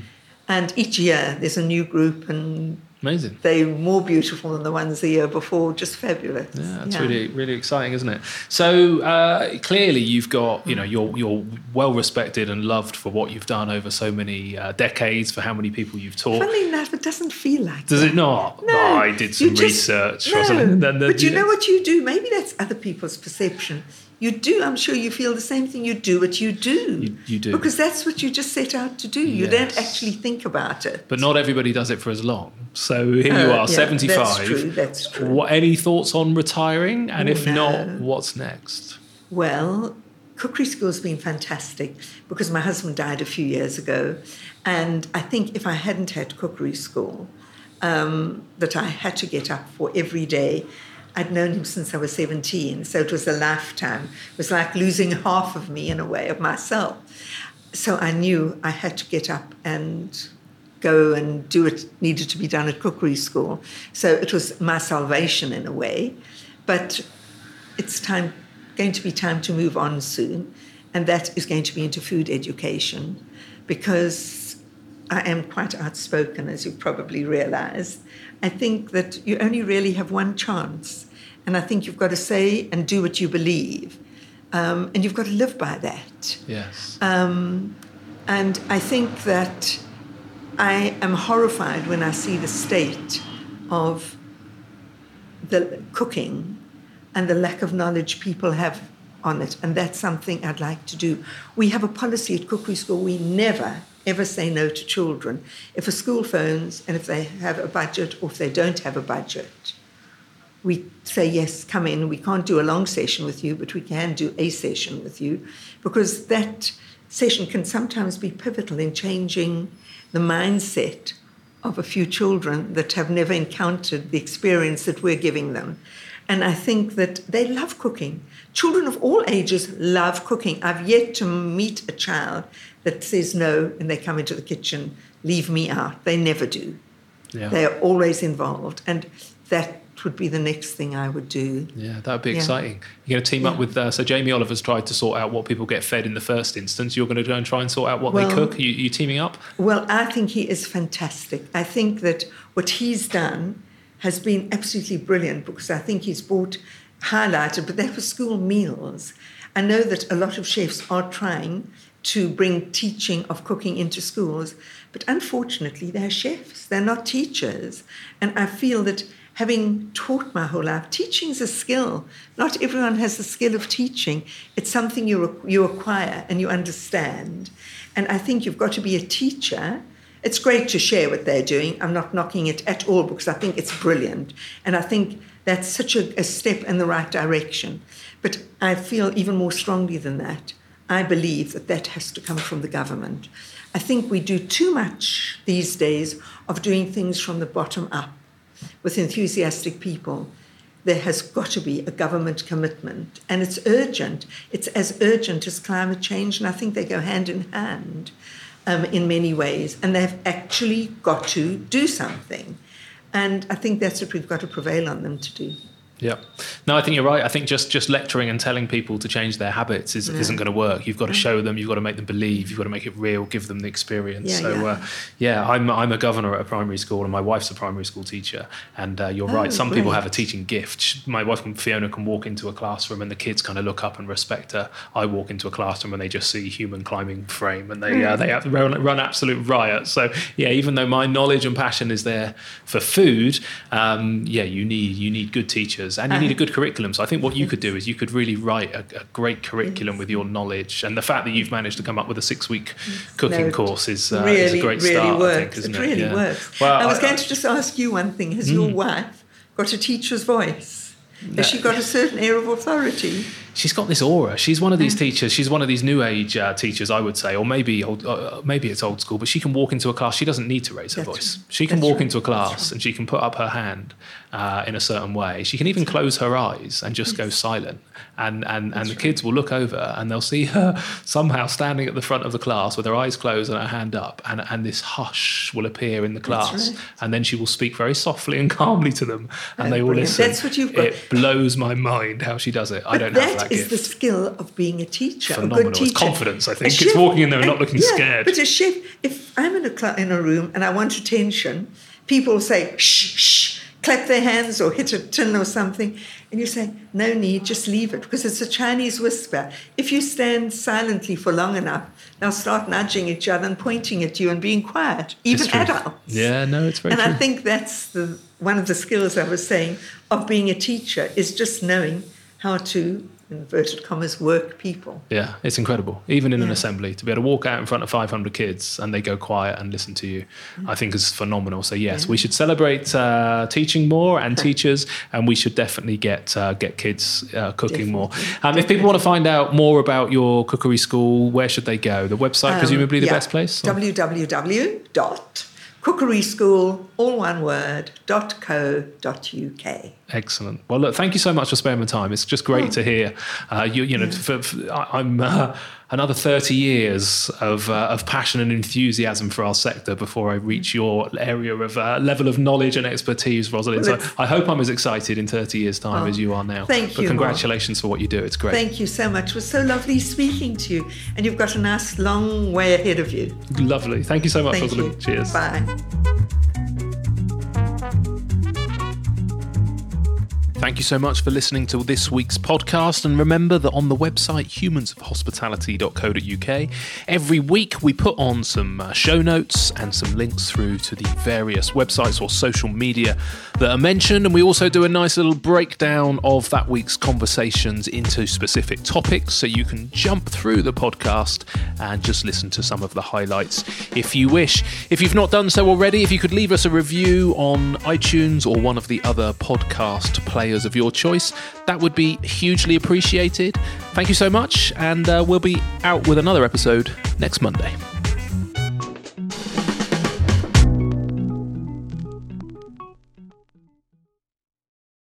And each year there's a new group, and Amazing. they're more beautiful than the ones the year before. Just fabulous. Yeah, that's really really exciting, isn't it? So uh, clearly, you've got you know you're you're well respected and loved for what you've done over so many uh, decades, for how many people you've taught. Funny enough, it doesn't feel like Does that. it not? No, Oh, I did some just- research. No. Then the- but you know what you do? Maybe that's other people's perception. You do. I'm sure you feel the same thing. You do what you do. You- you do. because that's what you just set out to do. You don't actually think about it. But not everybody does it for as long. So here Uh, you yeah, are, that's 75. true, that's true. What, any thoughts on retiring? And if no. not, what's next? Well, cookery school's been fantastic because my husband died a few years ago, and I think if I hadn't had cookery school, um, that I had to get up for every day. I'd known him since I was 17, so it was a lifetime. It was like losing half of me in a way, of myself. So I knew I had to get up and go and do what needed to be done at cookery school. So it was my salvation in a way. But it's time going to be time to move on soon, and that is going to be into food education because I am quite outspoken, as you probably realize. I think that you only really have one chance, and I think you've got to say and do what you believe, um, and you've got to live by that. Yes. Um, and I think that I am horrified when I see the state of the cooking and the lack of knowledge people have on it. And that's something I'd like to do. We have a policy at Cookery School we never, ever say no to children. If a school phones and if they have a budget or if they don't have a budget, we say, yes, come in. We can't do a long session with you, but we can do a session with you because that session can sometimes be pivotal in changing the mindset of a few children that have never encountered the experience that we're giving them. And I think that they love cooking. Children of all ages love cooking. I've yet to meet a child that says no and they come into the kitchen, leave me out. They never do. Yeah. They're always involved. And that would be the next thing I would do. Yeah, that would be yeah. exciting. You're going to team yeah. up with, uh, so Jamie Oliver's tried to sort out what people get fed in the first instance. You're going to go and try and sort out what well, they cook. Are you, you teaming up? Well, I think he is fantastic. I think that what he's done has been absolutely brilliant because I think he's brought, highlighted, but they're for school meals. I know that a lot of chefs are trying to bring teaching of cooking into schools, but unfortunately, they're chefs, they're not teachers. And I feel that having taught my whole life, teaching is a skill. Not everyone has the skill of teaching. It's something you, you acquire and you understand. And I think you've got to be a teacher. It's great to share what they're doing. I'm not knocking it at all because I think it's brilliant. And I think that's such a, a step in the right direction. But I feel even more strongly than that. I believe that that has to come from the government. I think we do too much these days of doing things from the bottom up with enthusiastic people, there has got to be a government commitment. And it's urgent. It's as urgent as climate change, and I think they go hand in hand um, in many ways. And they've actually got to do something. And I think that's what we've got to prevail on them to do. Yeah, no, I think you're right. I think just just lecturing and telling people to change their habits is, not going to work. You've got to show them. You've got to make them believe. You've got to make it real. Give them the experience. Yeah, so, yeah. Uh, yeah, I'm I'm a governor at a primary school, and my wife's a primary school teacher. And uh, you're oh, right. Some great. people have a teaching gift. My wife Fiona can walk into a classroom, and the kids kind of look up and respect her. I walk into a classroom, and they just see human climbing frame, and they mm. uh, they run, run absolute riot. So yeah, even though my knowledge and passion is there for food, um, yeah, you need you need good teachers teachers and you need a good curriculum. So I think what you could do is you could really write a, a great curriculum with your knowledge. And the fact that you've managed to come up with a six week cooking no, course is, uh, really, is a great really start, works. I think, it? Really yeah. works. Well, I was I, going to just ask you one thing. Has mm. your wife got a teacher's voice? Has she got a certain air of authority? She's got this aura. She's one of these teachers. She's one of these new age uh, teachers, I would say, or maybe old, uh, maybe it's old school. But she can walk into a class. She doesn't need to raise her That's voice. Right. She can That's walk right. into a class and she can put up her hand uh, in a certain way. She can even close her eyes and just go silent. And and and the kids will look over and they'll see her (laughs) somehow standing at the front of the class with her eyes closed and her hand up, and and this hush will appear in the class, right. and then she will speak very softly and calmly to them, and oh, they will brilliant. listen. That's what you've got. It blows my mind how she does it. But I don't have that is the skill of being a teacher. Phenomenal. A good teacher. It's confidence, I think. it's walking in there and not looking yeah, scared. But a chef, if I'm in a, cl- in a room and I want attention, people say, shh, shh, clap their hands or hit a tin or something. And you say, no need, just leave it, because it's a Chinese whisper. If you stand silently for long enough, they'll start nudging each other and pointing at you and being quiet, even adults. Yeah, no, it's very And true. I think that's the, one of the skills I was saying of being a teacher is just knowing how to inverted commas work people. Yeah, it's incredible. Even in yeah. an assembly, to be able to walk out in front of 500 kids and they go quiet and listen to you, mm. I think is phenomenal. So yes, yeah. we should celebrate uh, teaching more and teachers, and we should definitely get uh, get kids uh, cooking definitely. more. Um, if people want to find out more about your cookery school, where should they go? The website, um, presumably the yeah. best place. www dot cookery school, all one word, .co.uk. Excellent. Well, look, thank you so much for spending the time. It's just great oh. to hear. Uh, you, you know, for, for, I'm uh, another 30 years of, uh, of passion and enthusiasm for our sector before I reach your area of uh, level of knowledge and expertise, Rosalind. So I hope I'm as excited in 30 years' time oh, as you are now. Thank but you. congratulations Mark. for what you do. It's great. Thank you so much. It was so lovely speaking to you. And you've got a nice long way ahead of you. Lovely. Thank you so much, Thank Rosalind. You. Cheers. Bye. Thank you so much for listening to this week's podcast. And remember that on the website humansofhospitality.co.uk, every week we put on some uh, show notes and some links through to the various websites or social media that are mentioned. And we also do a nice little breakdown of that week's conversations into specific topics so you can jump through the podcast and just listen to some of the highlights if you wish. If you've not done so already, if you could leave us a review on iTunes or one of the other podcast players of your choice. That would be hugely appreciated. Thank you so much, and uh, we'll be out with another episode next Monday.